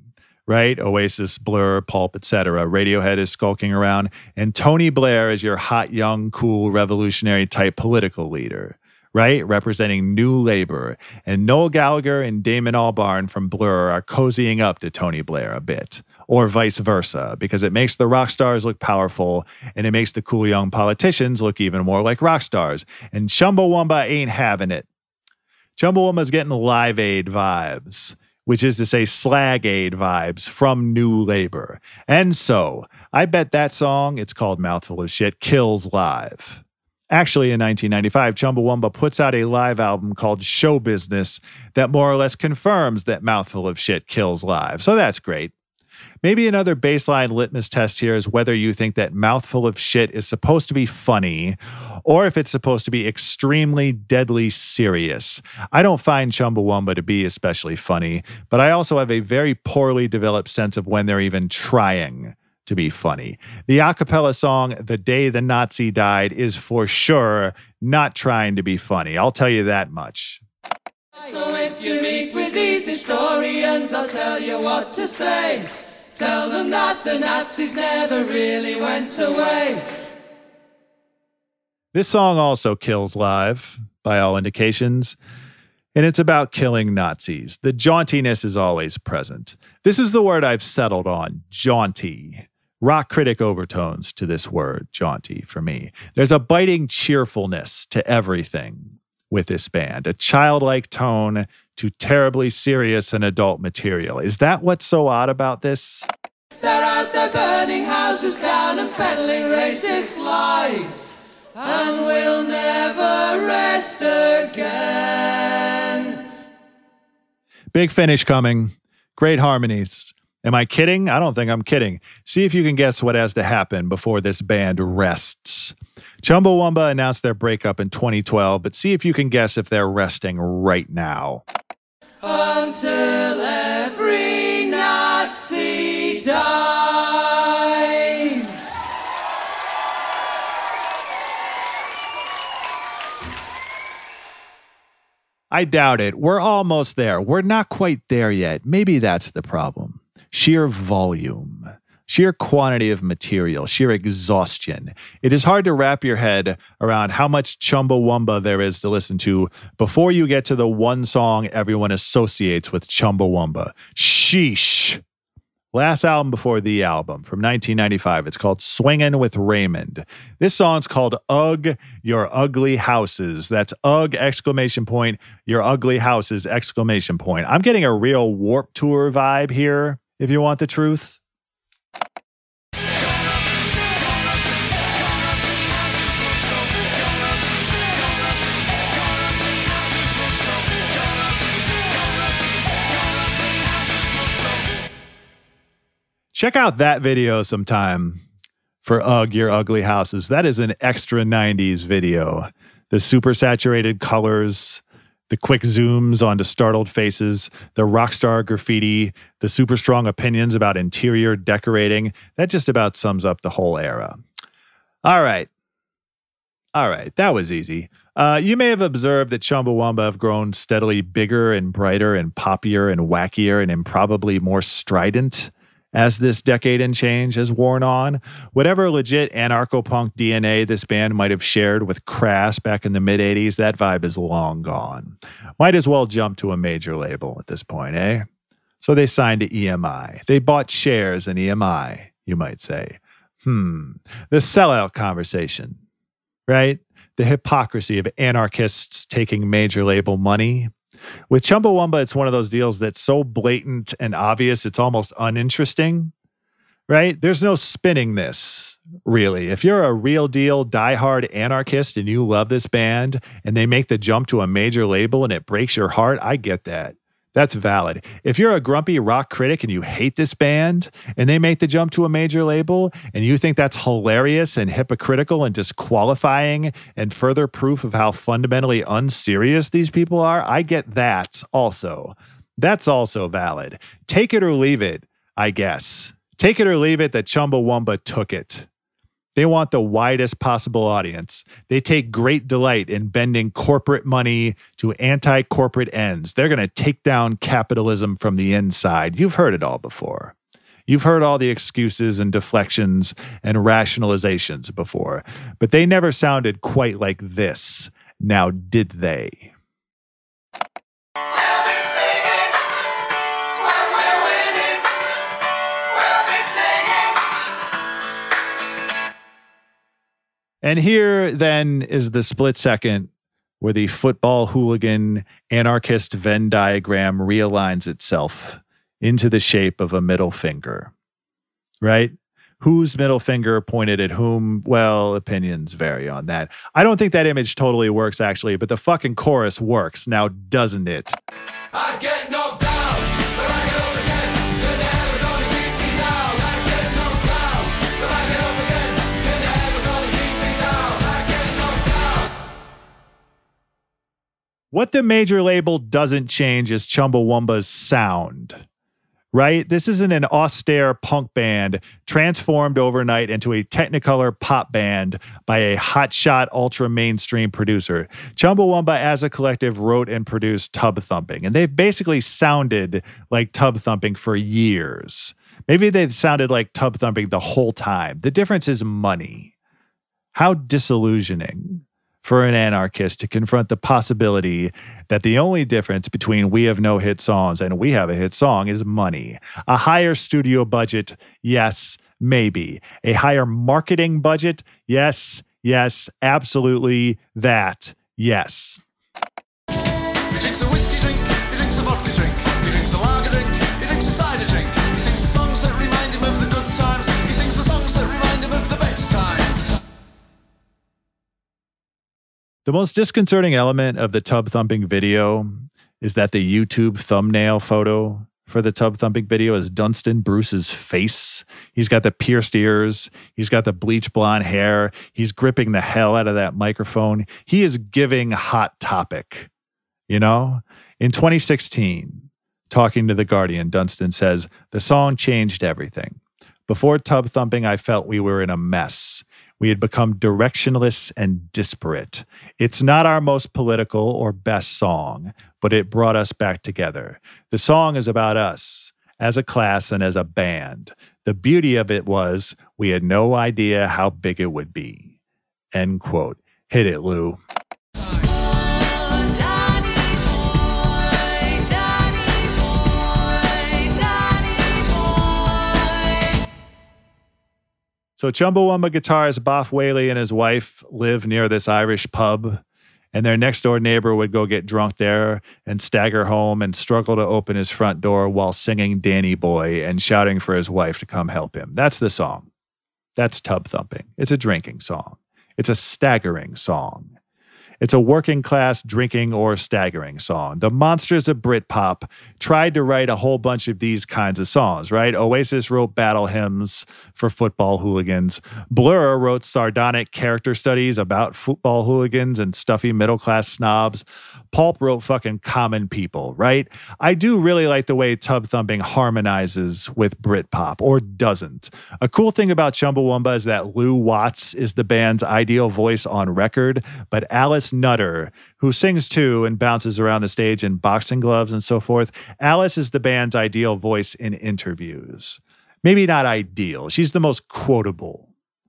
Right? Oasis, Blur, Pulp, etc. Radiohead is skulking around, and Tony Blair is your hot, young, cool, revolutionary type political leader right? Representing New Labor. And Noel Gallagher and Damon Albarn from Blur are cozying up to Tony Blair a bit or vice versa, because it makes the rock stars look powerful and it makes the cool young politicians look even more like rock stars. And Chumbawamba ain't having it. Chumbawamba's getting live aid vibes, which is to say slag aid vibes from New Labor. And so I bet that song, it's called Mouthful of Shit, kills live. Actually, in 1995, Chumbawamba puts out a live album called Show Business that more or less confirms that Mouthful of Shit kills live. So that's great. Maybe another baseline litmus test here is whether you think that mouthful of shit is supposed to be funny or if it's supposed to be extremely deadly serious. I don't find Chumbawamba to be especially funny, but I also have a very poorly developed sense of when they're even trying to be funny. The a cappella song, The Day the Nazi Died, is for sure not trying to be funny. I'll tell you that much. So if you meet with these historians, I'll tell you what to say. Tell them that the Nazis never really went away. This song also kills live, by all indications, and it's about killing Nazis. The jauntiness is always present. This is the word I've settled on jaunty. Rock critic overtones to this word, jaunty, for me. There's a biting cheerfulness to everything with this band, a childlike tone to terribly serious and adult material. Is that what's so odd about this? They're out there burning houses down and peddling racist lies. And we'll never rest again. Big finish coming. Great harmonies. Am I kidding? I don't think I'm kidding. See if you can guess what has to happen before this band rests. Chumbawamba announced their breakup in 2012, but see if you can guess if they're resting right now. Until every Nazi dies. I doubt it. We're almost there. We're not quite there yet. Maybe that's the problem. Sheer volume sheer quantity of material, sheer exhaustion. It is hard to wrap your head around how much Chumbawamba there is to listen to before you get to the one song everyone associates with Chumbawamba. Sheesh. Last album before the album from 1995. It's called Swingin' with Raymond. This song's called Ugh Your Ugly Houses. That's Ugh exclamation point, Your Ugly Houses exclamation point. I'm getting a real warp tour vibe here, if you want the truth. Check out that video sometime for Ugh Your Ugly Houses. That is an extra 90s video. The super saturated colors, the quick zooms onto startled faces, the rock star graffiti, the super strong opinions about interior decorating. That just about sums up the whole era. All right. All right, that was easy. Uh, you may have observed that Chumbawamba have grown steadily bigger and brighter and poppier and wackier and improbably more strident as this decade and change has worn on. Whatever legit anarcho punk DNA this band might have shared with Crass back in the mid 80s, that vibe is long gone. Might as well jump to a major label at this point, eh? So they signed to EMI. They bought shares in EMI, you might say. Hmm, the sellout conversation, right? The hypocrisy of anarchists taking major label money with Chumbawamba, it's one of those deals that's so blatant and obvious, it's almost uninteresting, right? There's no spinning this, really. If you're a real deal, diehard anarchist and you love this band and they make the jump to a major label and it breaks your heart, I get that. That's valid. If you're a grumpy rock critic and you hate this band and they make the jump to a major label and you think that's hilarious and hypocritical and disqualifying and further proof of how fundamentally unserious these people are, I get that also. That's also valid. Take it or leave it, I guess. Take it or leave it that Chumbawamba took it. They want the widest possible audience. They take great delight in bending corporate money to anti corporate ends. They're going to take down capitalism from the inside. You've heard it all before. You've heard all the excuses and deflections and rationalizations before, but they never sounded quite like this. Now, did they? And here then is the split second where the football hooligan anarchist Venn diagram realigns itself into the shape of a middle finger. Right? Whose middle finger pointed at whom? Well, opinions vary on that. I don't think that image totally works actually, but the fucking chorus works now, doesn't it? What the major label doesn't change is Chumbawamba's sound. Right? This isn't an austere punk band transformed overnight into a Technicolor pop band by a hotshot ultra mainstream producer. Chumbawamba as a collective wrote and produced Tub Thumping, and they've basically sounded like Tub Thumping for years. Maybe they've sounded like Tub Thumping the whole time. The difference is money. How disillusioning for an anarchist to confront the possibility that the only difference between we have no hit songs and we have a hit song is money. A higher studio budget, yes, maybe. A higher marketing budget, yes, yes, absolutely that, yes. The most disconcerting element of the tub thumping video is that the YouTube thumbnail photo for the tub thumping video is Dunstan Bruce's face. He's got the pierced ears, he's got the bleach blonde hair, he's gripping the hell out of that microphone. He is giving hot topic. You know, in 2016, talking to The Guardian, Dunstan says, The song changed everything. Before tub thumping, I felt we were in a mess. We had become directionless and disparate. It's not our most political or best song, but it brought us back together. The song is about us as a class and as a band. The beauty of it was we had no idea how big it would be. End quote. Hit it, Lou. So Chumbawamba guitarist Boff Whaley and his wife live near this Irish pub, and their next door neighbor would go get drunk there and stagger home and struggle to open his front door while singing Danny Boy and shouting for his wife to come help him. That's the song. That's tub thumping. It's a drinking song. It's a staggering song. It's a working class drinking or staggering song. The monsters of Britpop tried to write a whole bunch of these kinds of songs, right? Oasis wrote battle hymns for football hooligans. Blur wrote sardonic character studies about football hooligans and stuffy middle class snobs. Pulp wrote fucking common people, right? I do really like the way Tub Thumping harmonizes with Britpop, or doesn't. A cool thing about Chumbawamba is that Lou Watts is the band's ideal voice on record, but Alice Nutter, who sings too and bounces around the stage in boxing gloves and so forth, Alice is the band's ideal voice in interviews. Maybe not ideal, she's the most quotable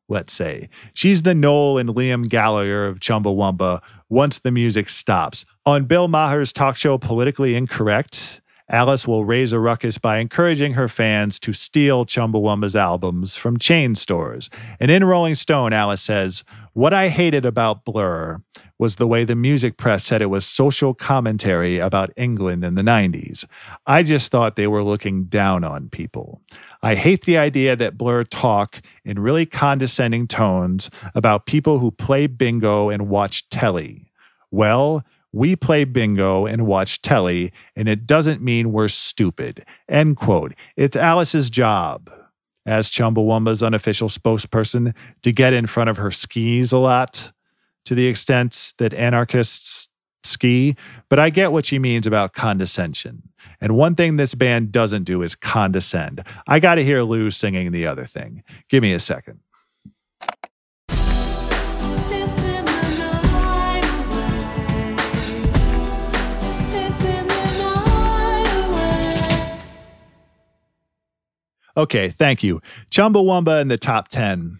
let's say. She's the Noel and Liam Gallagher of Chumbawamba once the music stops. On Bill Maher's talk show Politically Incorrect, Alice will raise a ruckus by encouraging her fans to steal Chumbawamba's albums from chain stores. And in Rolling Stone, Alice says, What I hated about Blur was the way the music press said it was social commentary about England in the 90s. I just thought they were looking down on people. I hate the idea that Blur talk in really condescending tones about people who play bingo and watch telly. Well, we play bingo and watch telly, and it doesn't mean we're stupid. End quote. It's Alice's job as Chumbawamba's unofficial spokesperson to get in front of her skis a lot to the extent that anarchists ski, but I get what she means about condescension. And one thing this band doesn't do is condescend. I got to hear Lou singing the other thing. Give me a second. Okay, thank you. Chumbawamba in the top 10.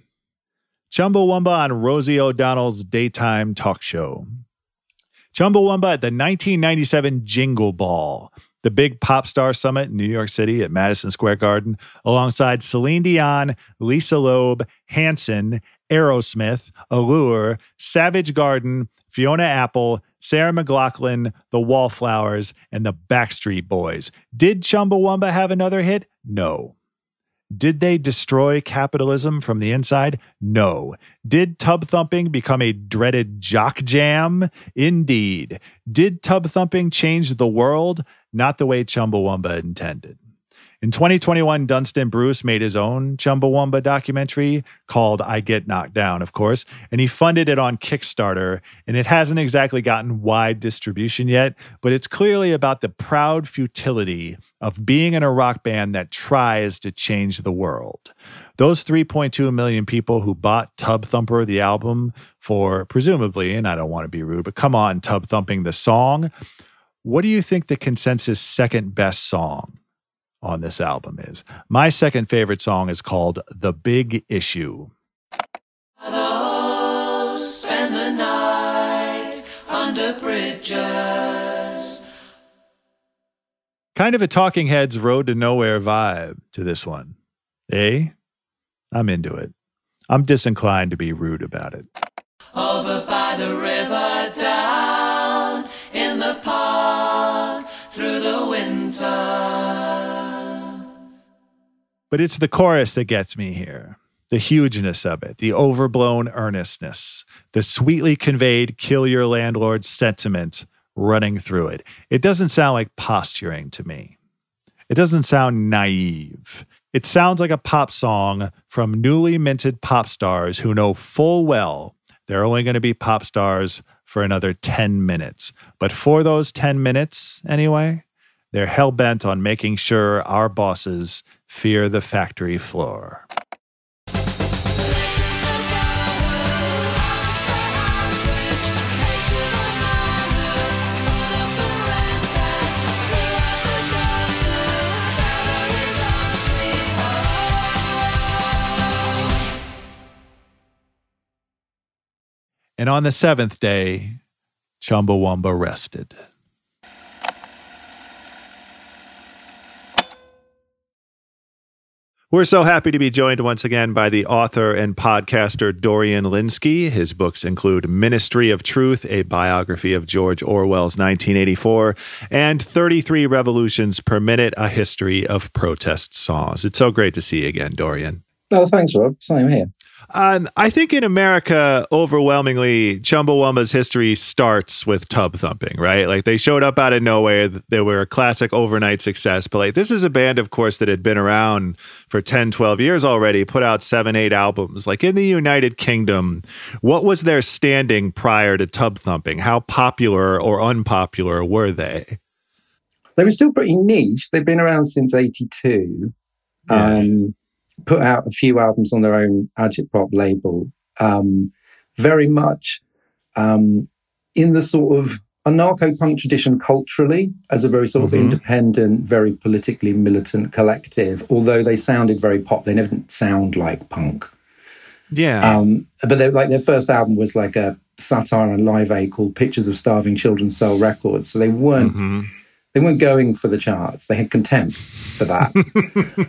Chumbawamba on Rosie O'Donnell's daytime talk show. Chumbawamba at the 1997 Jingle Ball, the big pop star summit in New York City at Madison Square Garden, alongside Celine Dion, Lisa Loeb, Hanson, Aerosmith, Allure, Savage Garden, Fiona Apple, Sarah McLachlan, The Wallflowers, and the Backstreet Boys. Did Chumbawamba have another hit? No. Did they destroy capitalism from the inside? No. Did tub thumping become a dreaded jock jam? Indeed. Did tub thumping change the world? Not the way Chumbawamba intended. In 2021, Dunstan Bruce made his own Chumbawamba documentary called I Get Knocked Down, of course, and he funded it on Kickstarter. And it hasn't exactly gotten wide distribution yet, but it's clearly about the proud futility of being in a rock band that tries to change the world. Those 3.2 million people who bought Tub Thumper, the album, for presumably, and I don't want to be rude, but come on, Tub Thumping, the song. What do you think the consensus second best song on this album is? My second favorite song is called The Big Issue. Spend the night under bridges. Kind of a Talking Heads Road to Nowhere vibe to this one. Eh? I'm into it. I'm disinclined to be rude about it. Over by the river, down in the park, through the winter. But it's the chorus that gets me here. The hugeness of it, the overblown earnestness, the sweetly conveyed kill your landlord sentiment running through it. It doesn't sound like posturing to me. It doesn't sound naive. It sounds like a pop song from newly minted pop stars who know full well they're only going to be pop stars for another 10 minutes. But for those 10 minutes, anyway, they're hell bent on making sure our bosses fear the factory floor. And on the seventh day, Chumbawamba rested. We're so happy to be joined once again by the author and podcaster Dorian Lynskey. His books include Ministry of Truth, a biography of George Orwell's 1984, and 33 Revolutions Per Minute, a history of protest songs. It's so great to see you again, Dorian. Oh, thanks, Rob. Same here. Um, I think in America, overwhelmingly, Chumbawamba's history starts with tub thumping, right? Like they showed up out of nowhere. They were a classic overnight success. But like this is a band, of course, that had been around for 10, 12 years already, put out seven, eight albums. Like in the United Kingdom, what was their standing prior to tub thumping? How popular or unpopular were they? They were still pretty niche. They've been around since 82. Um, put out a few albums on their own Agitprop label. Um, very much um, in the sort of anarcho punk tradition culturally, as a very sort of Mhm. independent, very politically militant collective, although they sounded very pop. They never didn't sound like punk. Yeah. Um, but they like their first album was like a satire on Live Aid called "Pictures of Starving Children Sell Records." So they weren't Mm-hmm. they weren't going for the charts. They had contempt for that.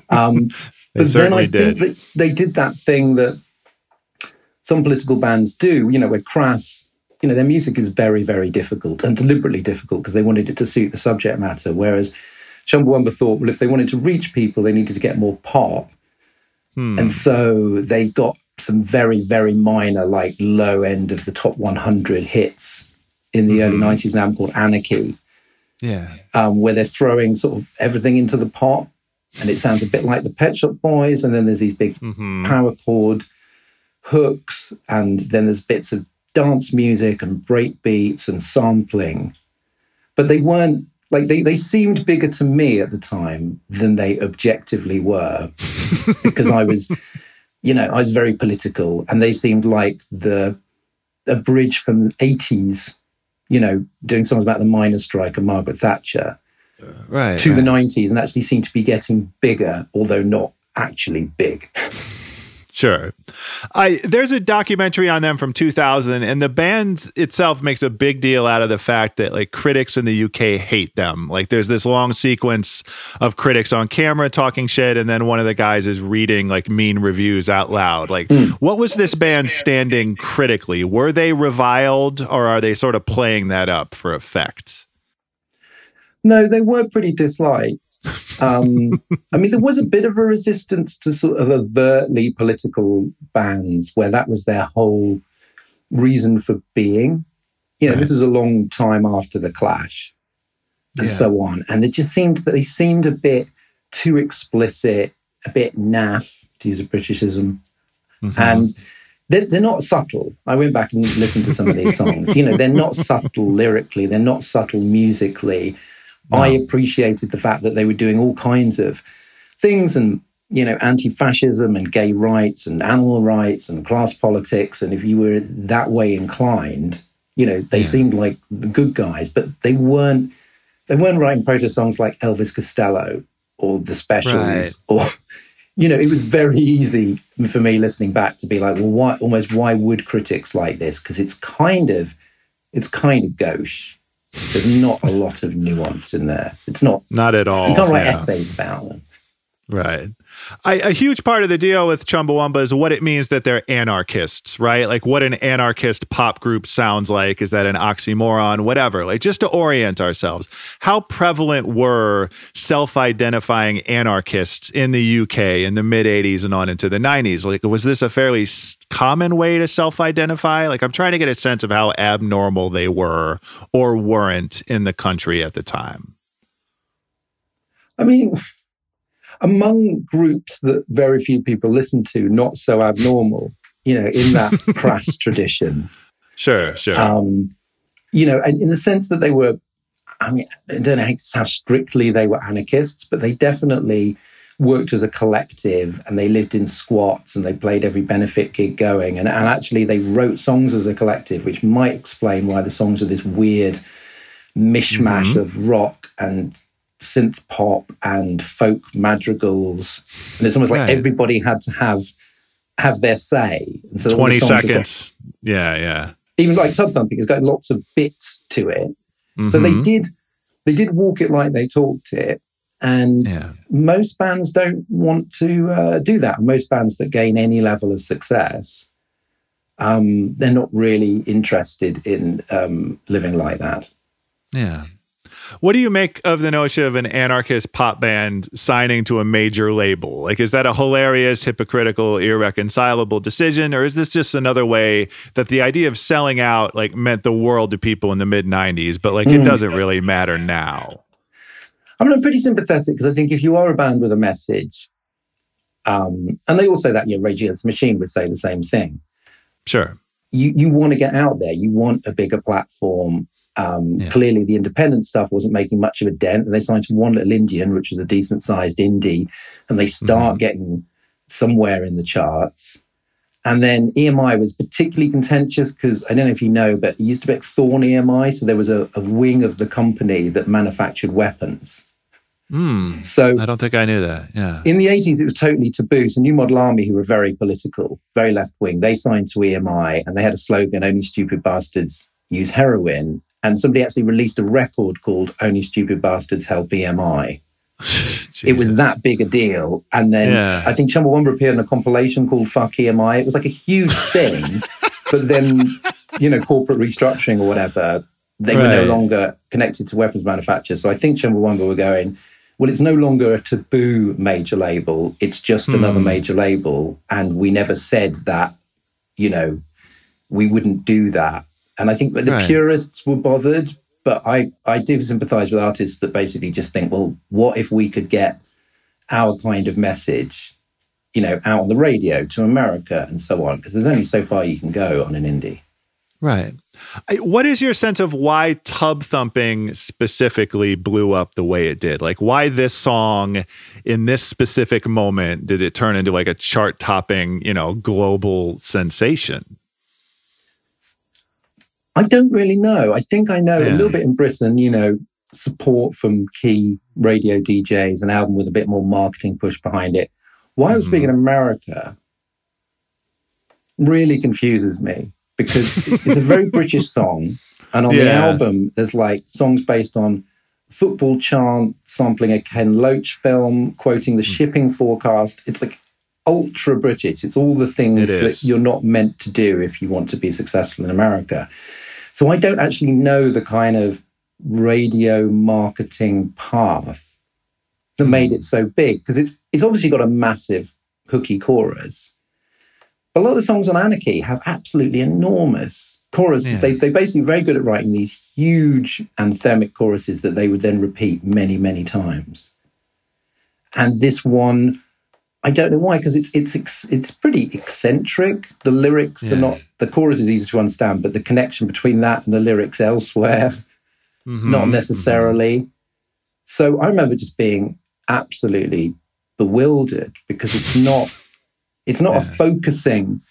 [LAUGHS] um, They but then I did. think that they did that thing that some political bands do. You know, where crass. You know, their music is very, very difficult and deliberately difficult because they wanted it to suit the subject matter. Whereas Chumbawamba thought, well, if they wanted to reach people, they needed to get more pop. Hmm. And so they got some very, very minor, like low end of the top 100 hits in the early 90s, an album called Anarchy, Yeah. um, where they're throwing sort of everything into the pot. And it sounds a bit like the Pet Shop Boys. And then there's these big Mm-hmm. power chord hooks. And then there's bits of dance music and break beats and sampling. But they weren't like they, they seemed bigger to me at the time than they objectively were [LAUGHS] because I was, you know, I was very political and they seemed like the a bridge from the 80s, you know, doing songs about the miners' strike and Margaret Thatcher Right. to the 90s and actually seem to be getting bigger, although not actually big. Sure. I there's a documentary on them from 2000 and the band itself makes a big deal out of the fact that like critics in the UK hate them. Like there's this long sequence of critics on camera talking shit and then one of the guys is reading like mean reviews out loud. Like hmm. what was this band standing critically? Were they reviled or are they sort of playing that up for effect? No, they were pretty disliked. Um, I mean, there was a bit of a resistance to sort of overtly political bands where that was their whole reason for being. You know, this is a long time after the Clash and Yeah. so on. And it just seemed that they seemed a bit too explicit, a bit naff, to use a Britishism. And they're, they're not subtle. I went back and listened to some of these songs. You know, they're not subtle lyrically, they're not subtle musically. I appreciated the fact that they were doing all kinds of things and, you know, anti fascism and gay rights and animal rights and class politics. And if you were that way inclined, you know, they seemed like the good guys, but they weren't. They weren't writing protest songs like Elvis Costello or the Specials Right. or you know, it was very easy for me listening back to be like, well, why almost why would critics like this? Because it's kind of it's kind of gauche. There's not a lot of nuance in there. It's not Not at all. you can't write yeah. essays about them. Right. I, a huge part of the deal with Chumbawamba is what it means that they're anarchists, right? Like what an anarchist pop group sounds like. Is that an oxymoron? Whatever. Like just to orient ourselves. How prevalent were self identifying anarchists in the UK in the mid 80s and on into the 90s? Like, was this a fairly common way to self identify? Like, I'm trying to get a sense of how abnormal they were or weren't in the country at the time. I mean, among groups that very few people listen to, not so abnormal, you know, in that [LAUGHS] crass tradition. Sure, sure. Um, you know, and in the sense that they were, I mean, I don't know how strictly they were anarchists, but they definitely worked as a collective and they lived in squats and they played every benefit gig going. And, and actually, they wrote songs as a collective, which might explain why the songs are this weird mishmash Mhm. of rock and synth pop and folk madrigals. And it's almost like everybody had to have have their say. And so 20 songs are sort of- seconds. Yeah, yeah. even like tub thumping has got lots of bits to it so they Mhm. did they did walk it like they talked it and most bands don't want to uh, do that most bands that gain any level of success um, they're not really interested in um, living like that Yeah. What do you make of the notion of an anarchist pop band signing to a major label? Like, is that a hilarious, hypocritical, irreconcilable decision, or is this just another way that the idea of selling out like meant the world to people in the mid '90s, but like it Mm. doesn't really matter now? I mean, I'm pretty sympathetic because I think if you are a band with a message, um, and they all say that, you know, Rage Against the Machine would say the same thing. Sure. You you want to get out there. You want a bigger platform. Um, Clearly, the independent stuff wasn't making much of a dent, and they signed to One Little Indian, which was a decent sized indie, and they start getting somewhere in the charts. And then EMI was particularly contentious because I don't know if you know, but it used to be like Thorn EMI. So there was a, a wing of the company that manufactured weapons. Hmm. So I don't think I knew that. Yeah. in the 80s, it was totally taboo. So New Model Army, who were very political, very left wing, they signed to EMI and they had a slogan, Only Stupid Bastards Use Heroin. And somebody actually released a record called Only Stupid Bastards Help EMI. [LAUGHS] it was that big a deal. And then Yeah. I think Chumbawamba appeared in a compilation called Fuck EMI. It was like a huge [LAUGHS] thing. but then, you know, corporate restructuring or whatever, they were no longer connected to weapons manufacturers. So I think Chumbawamba were going, well, it's no longer a taboo major label. It's just another Hmm. major label. And we never said that, you know, we wouldn't do that. And I think that the Right. purists were bothered, but I, I do sympathize with artists that basically just think, well, what if we could get our kind of message, you know, out on the radio to America and so on? Because there's only so far you can go on an indie. Right. What is your sense of why Tubthumping specifically blew up the way it did? Like, why this song in this specific moment did it turn into like a chart topping, you know, global sensation? I don't really know. I think I know a little bit in Britain, you know, support from key radio DJs, an album with a bit more marketing push behind it. Why I was mm-hmm. big in America really confuses me because it's a very [LAUGHS] British song. And on the album, there's like songs based on football chant, sampling a Ken Loach film, quoting the hmm. shipping forecast. It's like ultra British. It's all the things that you're not meant to do if you want to be successful in America. So I don't actually know the kind of radio marketing path that hmm. made it so big because it's it's obviously got a massive hooky chorus. But a lot of the songs on Anarchy have absolutely enormous chorus. Yeah. They they're basically very good at writing these huge anthemic choruses that they would then repeat many many times. And this one, I don't know why because it's it's it's pretty eccentric. The lyrics Yeah. are not the chorus is easy to understand, but the connection between that and the lyrics elsewhere Mm-hmm. not necessarily. So I remember just being absolutely bewildered because it's not it's not a focusing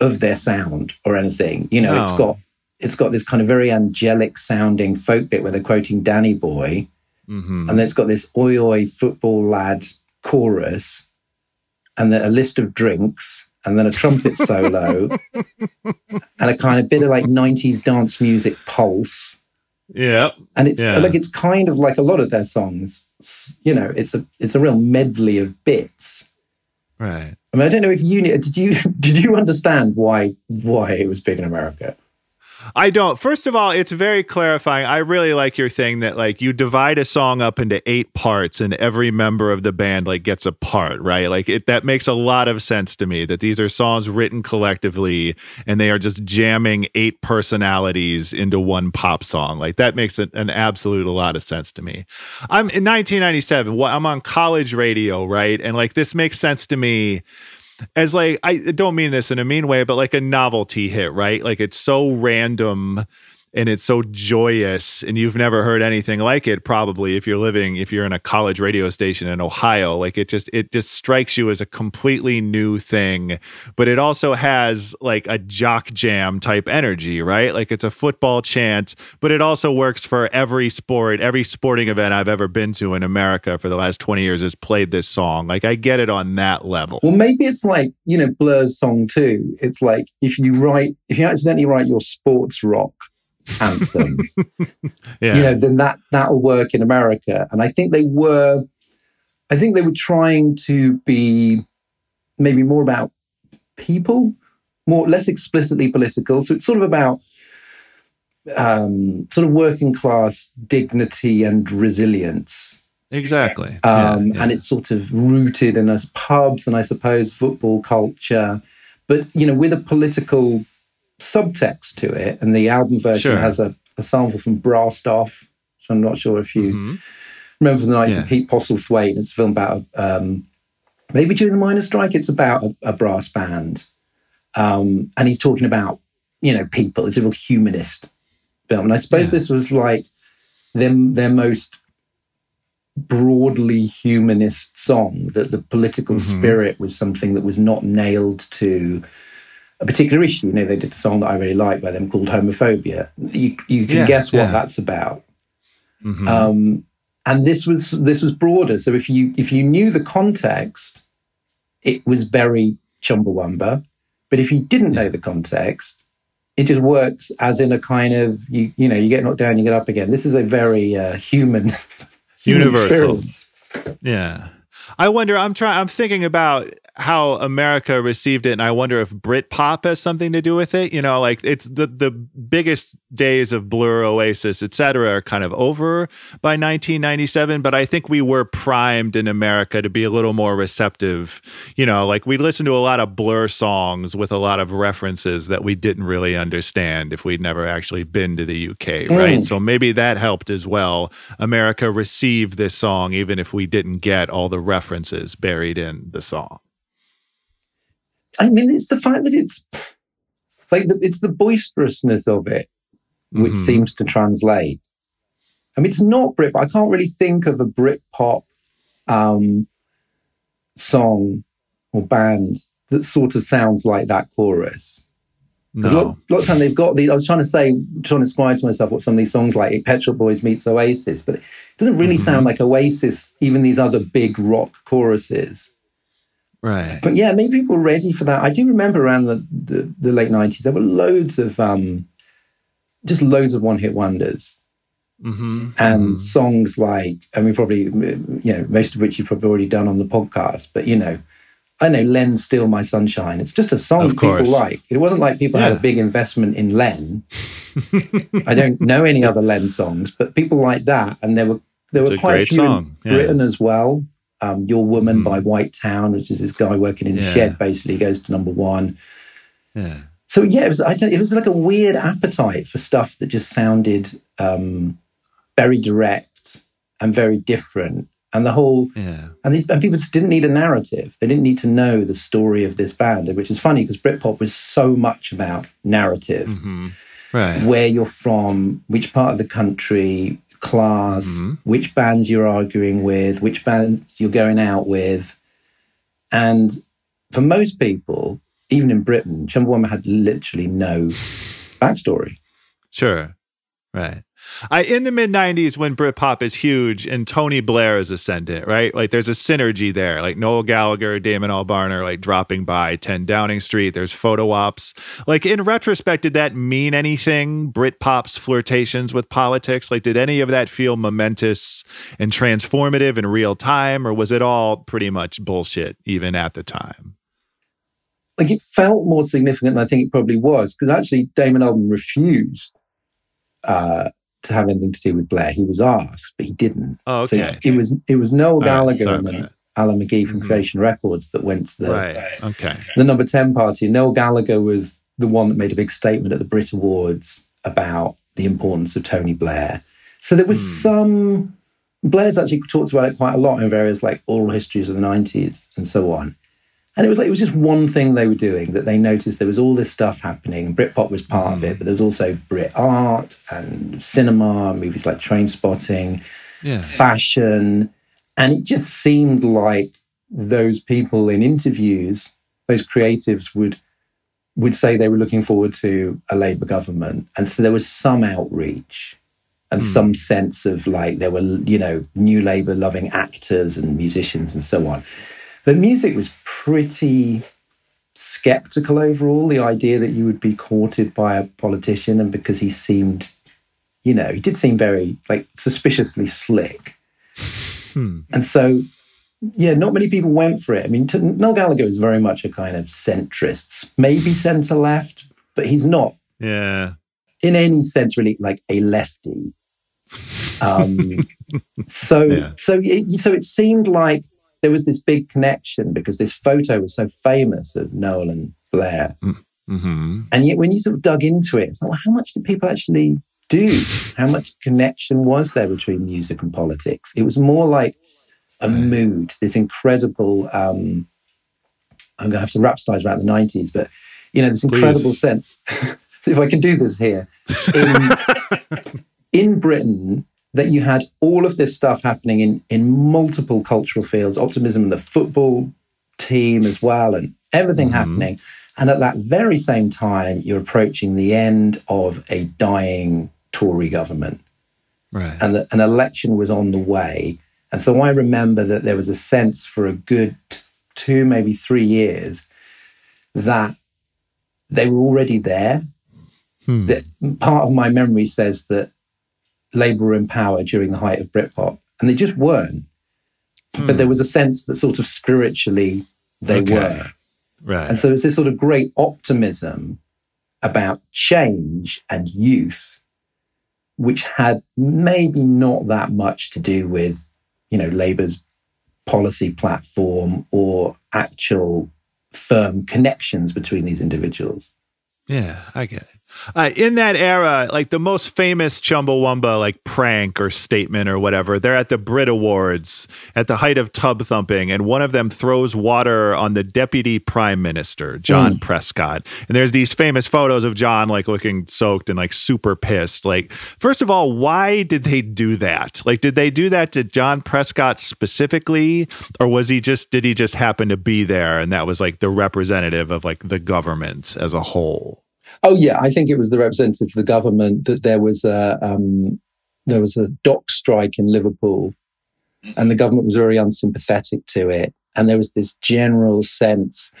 of their sound or anything. You know, it's got it's got this kind of very angelic sounding folk bit where they're quoting Danny Boy, Mm-hmm. and then it's got this oi oi football lad chorus, and then a list of drinks, and then a trumpet [LAUGHS] solo, and a kind of bit of like 90s dance music pulse. Yeah. And it's Yeah. like it's kind of like a lot of their songs. You know, it's a it's a real medley of bits. Right. I mean, I don't know if you did you [LAUGHS] did you understand why why it was big in America? I don't. First of all, it's very clarifying. I really like your thing that like you divide a song up into eight parts and every member of the band like gets a part, right? Like it that makes a lot of sense to me that these are songs written collectively and they are just jamming eight personalities into one pop song. Like that makes an, an absolute a lot of sense to me. I'm in 1997. What I'm on college radio, right? And like this makes sense to me as like I don't mean this in a mean way, but like a novelty hit, right? Like it's so random and it's so joyous and you've never heard anything like it probably if you're living if you're in a college radio station in Ohio like it just it just strikes you as a completely new thing but it also has like a jock jam type energy right? Like it's a football chant but it also works for every sport every sporting event I've ever been to in America for the last 20 years has played this song. Like I get it on that level. Well, maybe it's like you know Blur's song too. It's like if you write if you accidentally write your sports rock anthem, [LAUGHS] yeah you know, then that that'll work in America. And I think they were, I think they were trying to be maybe more about people, more less explicitly political. So it's sort of about um, sort of working class dignity and resilience. Exactly. Um, Yeah, yeah. And it's sort of rooted in us pubs and I suppose football culture, but you know, with a political subtext to it. And the album version Sure. has a, a sample from Brassed Off, which I'm not sure if you remember from the nights Mm-hmm. Yeah. of Pete Postlethwaite. It's a film about um, maybe during the miners' strike. It's about a, a brass band, um, and he's talking about you know people. It's a real humanist film, and I suppose Yeah. this was like them their most broadly humanist song. That the political Mhm. spirit was something that was not nailed to. A particular issue, you know, they did a song that I really like by them called "Homophobia." You you can Yeah, guess what yeah. that's about. Mhm. Um, and this was this was broader. So if you if you knew the context, it was very Chumbawamba. But if you didn't know the context, it just works as in a kind of you you know you get knocked down, you get up again. This is a very uh, human, [LAUGHS] human Universal. experience. Yeah. I wonder, I'm trying, I'm thinking about how America received it, and I wonder if Britpop has something to do with it. You know, like it's the, the biggest days of Blur, Oasis, et cetera, are kind of over by 1997, but I think we were primed in America to be a little more receptive. You know, like we listened to a lot of Blur songs with a lot of references that we didn't really understand if we'd never actually been to the UK, right? Mm. So maybe that helped as well. America received this song even if we didn't get all the references buried in the song. I mean, it's the fact that it's like the, it's the boisterousness of it which Mhm. seems to translate. I mean, it's not Brit, I can't really think of a Britpop um, song or band that sort of sounds like that chorus. 'Cause A lot, No. lot of time they've got the. I was trying to say, trying to describe to myself what some of these songs like Pet Shop Boys meets Oasis, but it doesn't really Mhm. sound like Oasis. Even these other big rock choruses. Right. But yeah, maybe people were ready for that. I do remember around the, the, the late nineties, there were loads of um, just loads of one hit wonders Mm-hmm. and songs like, I mean, probably you know most of which you've probably already done on the podcast. But you know, I know Len Steal My Sunshine." It's just a song people like. It wasn't like people had a big investment in Len. [LAUGHS] I don't know any other Len songs, but people like that, and there were there It's were quite a great few song, in yeah. Britain as well. Um, Your Woman by White Town, which is this guy working in Yeah. shed, basically goes to number one. Yeah. So yeah, it was. I don't, it was like a weird appetite for stuff that just sounded um, very direct and very different, and the whole Yeah. and, and people just didn't need a narrative. They didn't need to know the story of this band, which is funny because Britpop was so much about narrative, Mm-hmm. Right. where you're from, which part of the country, class, Mm-hmm. which bands you're arguing with, which bands you're going out with, and for most people, even in Britain, Chumbawamba had literally no backstory. Sure. Right. I in the mid '90s when Britpop is huge and Tony Blair is ascendant, right? Like there's a synergy there. Like Noel Gallagher, Damon Albarn are like dropping by 10 Downing Street. There's photo ops. Like in retrospect, did that mean anything? Britpop's flirtations with politics. Like did any of that feel momentous and transformative in real time, or was it all pretty much bullshit even at the time? Like it felt more significant than I think it probably was, because actually Damon Albarn refused uh, to have anything to do with Blair. He was asked, but he didn't. Oh, So okay. it was it was Noel Gallagher sorry and for then that. Alan McGee from Creation Records that went to the right. Okay. the number 10 party. Noel Gallagher was the one that made a big statement at the Brit Awards about the importance of Tony Blair. So there was Hmm. some. Blair's actually talked about it quite a lot in various like oral histories of the 90s and so on. And it was like it was just one thing they were doing that they noticed there was all this stuff happening, and Britpop was part of it, hmm. but there's also Brit art and cinema, movies like Trainspotting, Yeah. fashion. And it just seemed like those people in interviews, those creatives would would say they were looking forward to a Labour government. And so there was some outreach and hmm. some sense of like there were, you know, new Labour loving actors and musicians and so on. But music was pretty skeptical overall. The idea that you would be courted by a politician and because he seemed, you know, he did seem very like suspiciously slick. Hmm. And so, yeah, not many people went for it. I mean, t- Noel Gallagher is very much a kind of centrist, maybe centre left, but he's not Yeah. in any sense really like a lefty. Um, [LAUGHS] so Yeah. so it, so it seemed like there was this big connection because this photo was so famous of Noel and Blair, Mm-hmm. and yet when you sort of dug into it, it's like, well, how much did people actually do? How much connection was there between music and politics? It was more like a mood, this incredible. Um, I'm going to have to rhapsodize about the 90s, but you know, this incredible Please. sense. [LAUGHS] if I can do this here, in, [LAUGHS] in Britain, that you had all of this stuff happening in in multiple cultural fields, optimism in the football team as well, and everything happening. And at that very same time, you're approaching the end of a dying Tory government Right. and that an election was on the way. And so I remember that there was a sense for a good two, maybe three years that they were already there. Hmm. That part of my memory says that Labour were in power during the height of Britpop, and they just weren't. But there hmm. was a sense that sort of spiritually they Okay. were. Right. And so it's this sort of great optimism about change and youth, which had maybe not that much to do with, you know, Labour's policy platform or actual firm connections between these individuals. Yeah, I get it. Uh, in that era, like the most famous Chumbawamba like prank or statement or whatever, they're at the Brit Awards at the height of Tubthumping, and one of them throws water on the deputy prime minister, John Prescott. And there's these famous photos of John like looking soaked and like super pissed. Like, first of all, why did they do that? Like, did they do that to John Prescott specifically, or was he just did he just happen to be there and that was like the representative of like the government as a whole? Oh yeah, I think it was the representative of the government that there was a um, there was a dock strike in Liverpool, and the government was very unsympathetic to it, and there was this general sense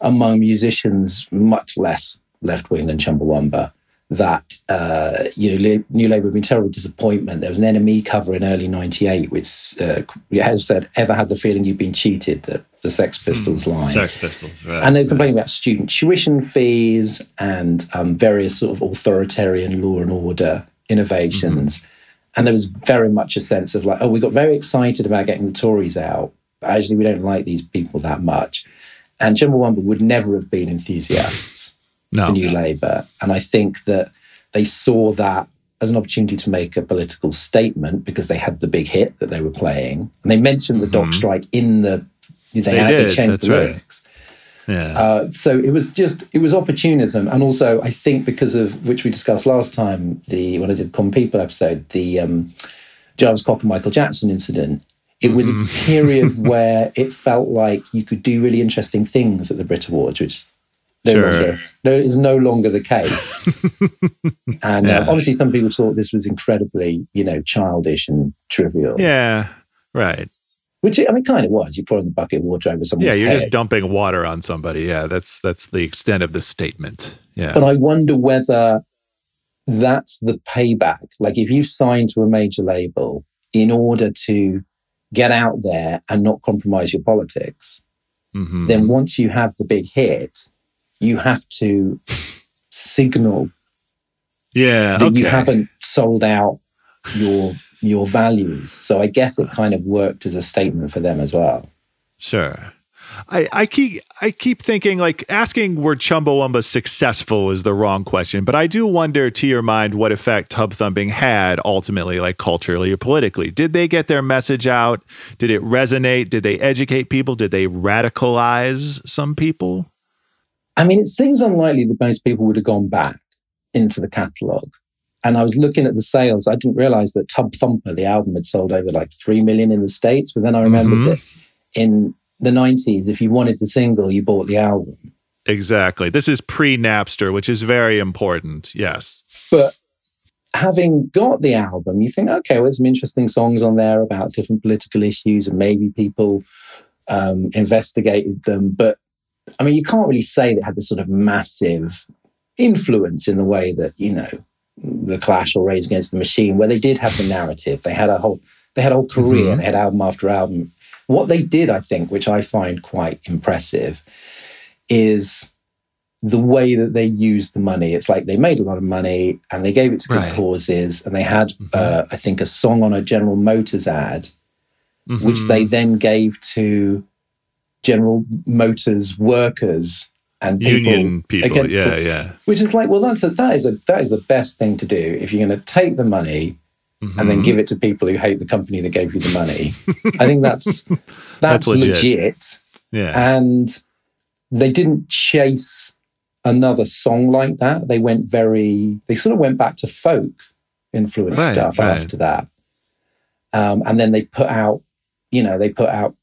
among musicians, much less left wing than Chumbawamba, that uh, you know New Labour had been terrible disappointment. There was an NME cover in early '98, which uh, has said, "Ever had the feeling you've been cheated?" The, the Sex hmm. Pistols line. Sex Pistols, right? And they're complaining about student tuition fees and um, various sort of authoritarian law and order innovations. Mm-hmm. And there was very much a sense of like, oh, we got very excited about getting the Tories out. But actually, we don't like these people that much. And Chumbawamba would never have been enthusiasts [LAUGHS] No. for New Labour. And I think that they saw that as an opportunity to make a political statement because they had the big hit that they were playing. And they mentioned the dock mm-hmm. strike in the, they, They had, they did, changed that's the right. lyrics. Yeah. Uh, so it was just it was opportunism, and also I think because of which we discussed last time, the when I did the Common People episode, the um, Jarvis Cocker and Michael Jackson incident. It was Mm-hmm. a period [LAUGHS] where it felt like you could do really interesting things at the Brit Awards, which no Sure. longer no, is no longer the case. [LAUGHS] and Yeah. uh, obviously, some people thought this was incredibly, you know, childish and trivial. yeah. Right. Which I mean, kind of was. You're pouring the bucket of water over someone's Yeah, you're head. just dumping water on somebody. Yeah, that's that's the extent of the statement. Yeah. But I wonder whether that's the payback. Like if you sign to a major label in order to get out there and not compromise your politics, Mhm. then once you have the big hit, you have to signal yeah. that okay. you haven't sold out your your values. So I guess it kind of worked as a statement for them as well. Sure. I, I keep I keep thinking like asking were Chumbawamba successful is the wrong question, but I do wonder to your mind what effect Tubthumping had ultimately, like culturally or politically. Did they get their message out? Did it resonate? Did they educate people? Did they radicalize some people? I mean, it seems unlikely that most people would have gone back into the catalogue. And I was looking at the sales. I didn't realize that Tubthumper, the album, had sold over like 3 million in the States. But then I remembered Mhm. that in the 90s, if you wanted the single, you bought the album. Exactly. This is pre Napster, which is very important. Yes. But having got the album, you think, okay, well, there's some interesting songs on there about different political issues, and maybe people um, investigated them. But I mean, you can't really say they had this sort of massive influence in the way that you know the Clash or Rage Against the Machine, where they did have the narrative. They had a whole they had a whole career. Mhm. They had album after album. What they did, I think, which I find quite impressive, is the way that they used the money. It's like they made a lot of money and they gave it to good Right. causes, and they had, uh, I think, a song on a General Motors ad, which they then gave to General Motors workers and people Union people. against Yeah, the- yeah. which is like, well, that's a, that is a that is the best thing to do if you're going to take the money and then Mhm. give it to people who hate the company that gave you the money. I think that's [LAUGHS] that's, That's legit. legit. Yeah. And they didn't chase another song like that. They went very, they sort of went back to folk influenced Right, stuff right. after that. Um, and then they put out, you know, they put out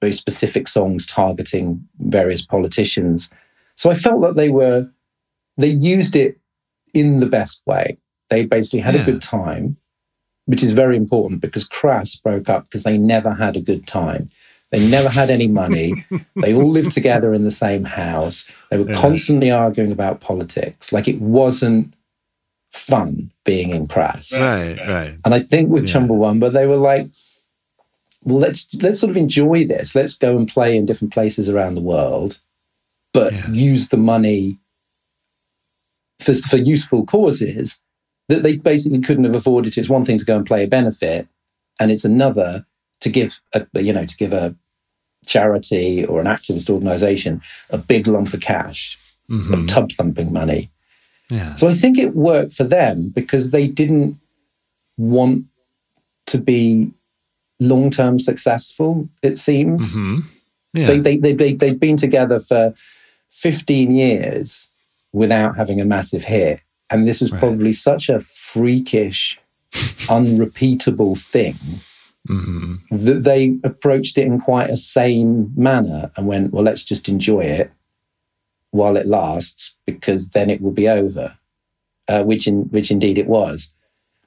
very specific songs targeting various politicians. So I felt that they were, they used it in the best way. They basically had Yeah. a good time, which is very important because Crass broke up because they never had a good time. They never had any money. [LAUGHS] they all lived together in the same house. They were Yeah. constantly arguing about politics. Like it wasn't fun being in Crass. Right, right. And I think with Yeah. Chumbawamba, they were like, well, let's let's sort of enjoy this. Let's go and play in different places around the world, but Yeah. use the money for, for useful causes that they basically couldn't have afforded. It's one thing to go and play a benefit, and it's another to give a you know to give a charity or an activist organization a big lump of cash of Mhm. Tubthumping money. Yeah. So I think it worked for them because they didn't want to be long term successful, it seemed. hmm Yeah. They, they, they, they, they'd been together for 15 years without having a massive hit. And this was Right. probably such a freakish, [LAUGHS] unrepeatable thing hmm that they approached it in quite a sane manner and went, well, let's just enjoy it while it lasts because then it will be over, uh, which in, which indeed it was.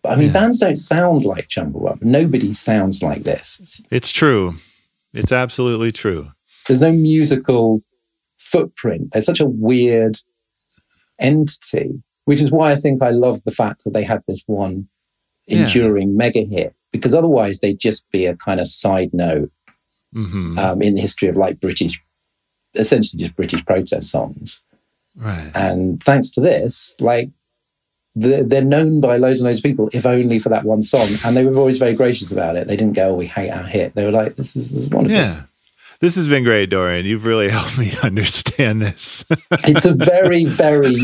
But I mean, Yeah. bands don't sound like Chumbawamba. Nobody sounds like this. It's true. It's absolutely true. There's no musical footprint. They're such a weird entity, which is why I think I love the fact that they had this one Yeah. enduring mega hit because otherwise they'd just be a kind of side note hmm um, in the history of like British, essentially just British protest songs. right. And thanks to this, like they're, they're known by loads and loads of people, if only for that one song. And they were always very gracious about it. They didn't go, oh, "We hate our hit." They were like, "This is, this is wonderful." Yeah. This has been great, Dorian. You've really [LAUGHS] helped me understand this. It's a very, [LAUGHS] very,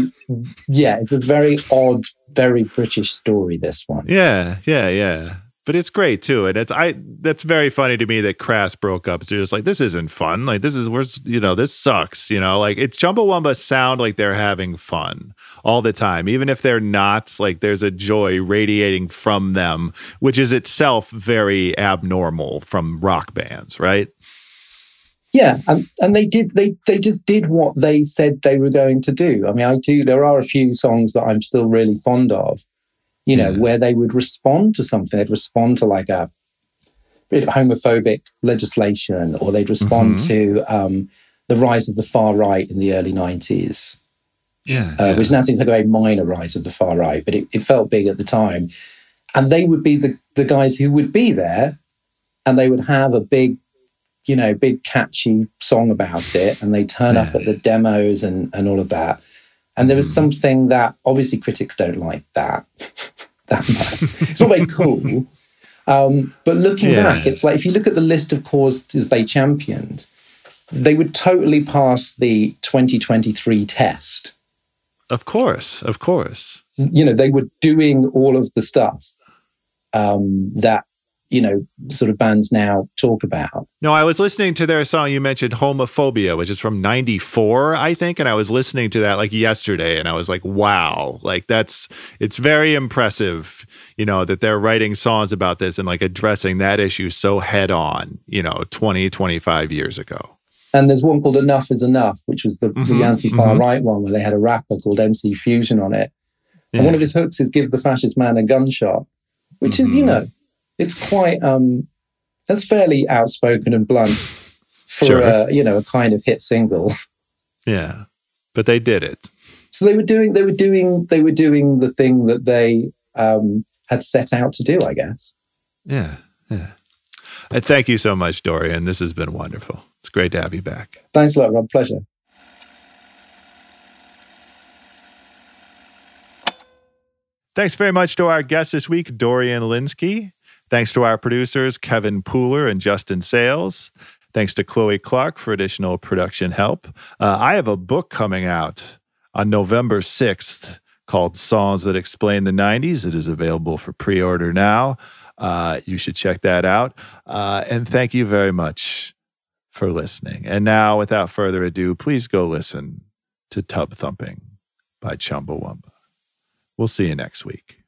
yeah, it's a very odd, very British story. This one. yeah, yeah, yeah. But it's great too, and it's I. That's very funny to me that Crass broke up. So you're just like, this isn't fun. Like this is where's you know this sucks. You know, like it's Chumbawamba sound like they're having fun all the time, even if they're not. Like there's a joy radiating from them, which is itself very abnormal from rock bands, right? Yeah, and and they did they they just did what they said they were going to do. I mean, I do. There are a few songs that I'm still really fond of. You know, Yeah. where they would respond to something. They'd respond to like a bit of homophobic legislation, or they'd respond Mhm. to um, the rise of the far right in the early '90s, Yeah, uh, which now seems like a very minor rise of the far right, but it, it felt big at the time. And they would be the the guys who would be there, and they would have a big you know, big catchy song about it, and they turn up at the demos and and all of that. And there was Mm. something that obviously critics don't like that [LAUGHS] that much. it's not very cool. Um, but looking Yeah. back, it's like if you look at the list of causes they championed, they would totally pass the 2023 test. of course, of course. You know, they were doing all of the stuff um, that you know sort of bands now talk about. No, I was listening to their song. You mentioned homophobia, which is from 94, I think. And I was listening to that like yesterday. And I was like, wow, like that's, it's very impressive, you know, that they're writing songs about this and like addressing that issue so head on, you know, 20, 25 years ago. And there's one called Enough is Enough, which was the, the Mhm, anti far mhm. right one where they had a rapper called MC Fusion on it. And one of his hooks is Give the Fascist Man a Gunshot, which is, you Mhm. know, it's quite um, that's fairly outspoken and blunt for sure. a, you know a kind of hit single. [LAUGHS] Yeah, but they did it. So they were doing they were doing they were doing the thing that they um, had set out to do, I guess. Yeah, yeah. And thank you so much, Dorian. This has been wonderful. It's great to have you back. Thanks a lot, Rob. Pleasure. Thanks very much to our guest this week, Dorian Lynskey. Thanks to our producers, Kevin Pooler and Justin Sayles. Thanks to Chloe Clark for additional production help. Uh, I have a book coming out on November 6th called Songs That Explain the 90s. It is available for pre order now. Uh, you should check that out. Uh, and thank you very much for listening. And now, without further ado, please go listen to Tubthumping by Chumbawamba. We'll see you next week.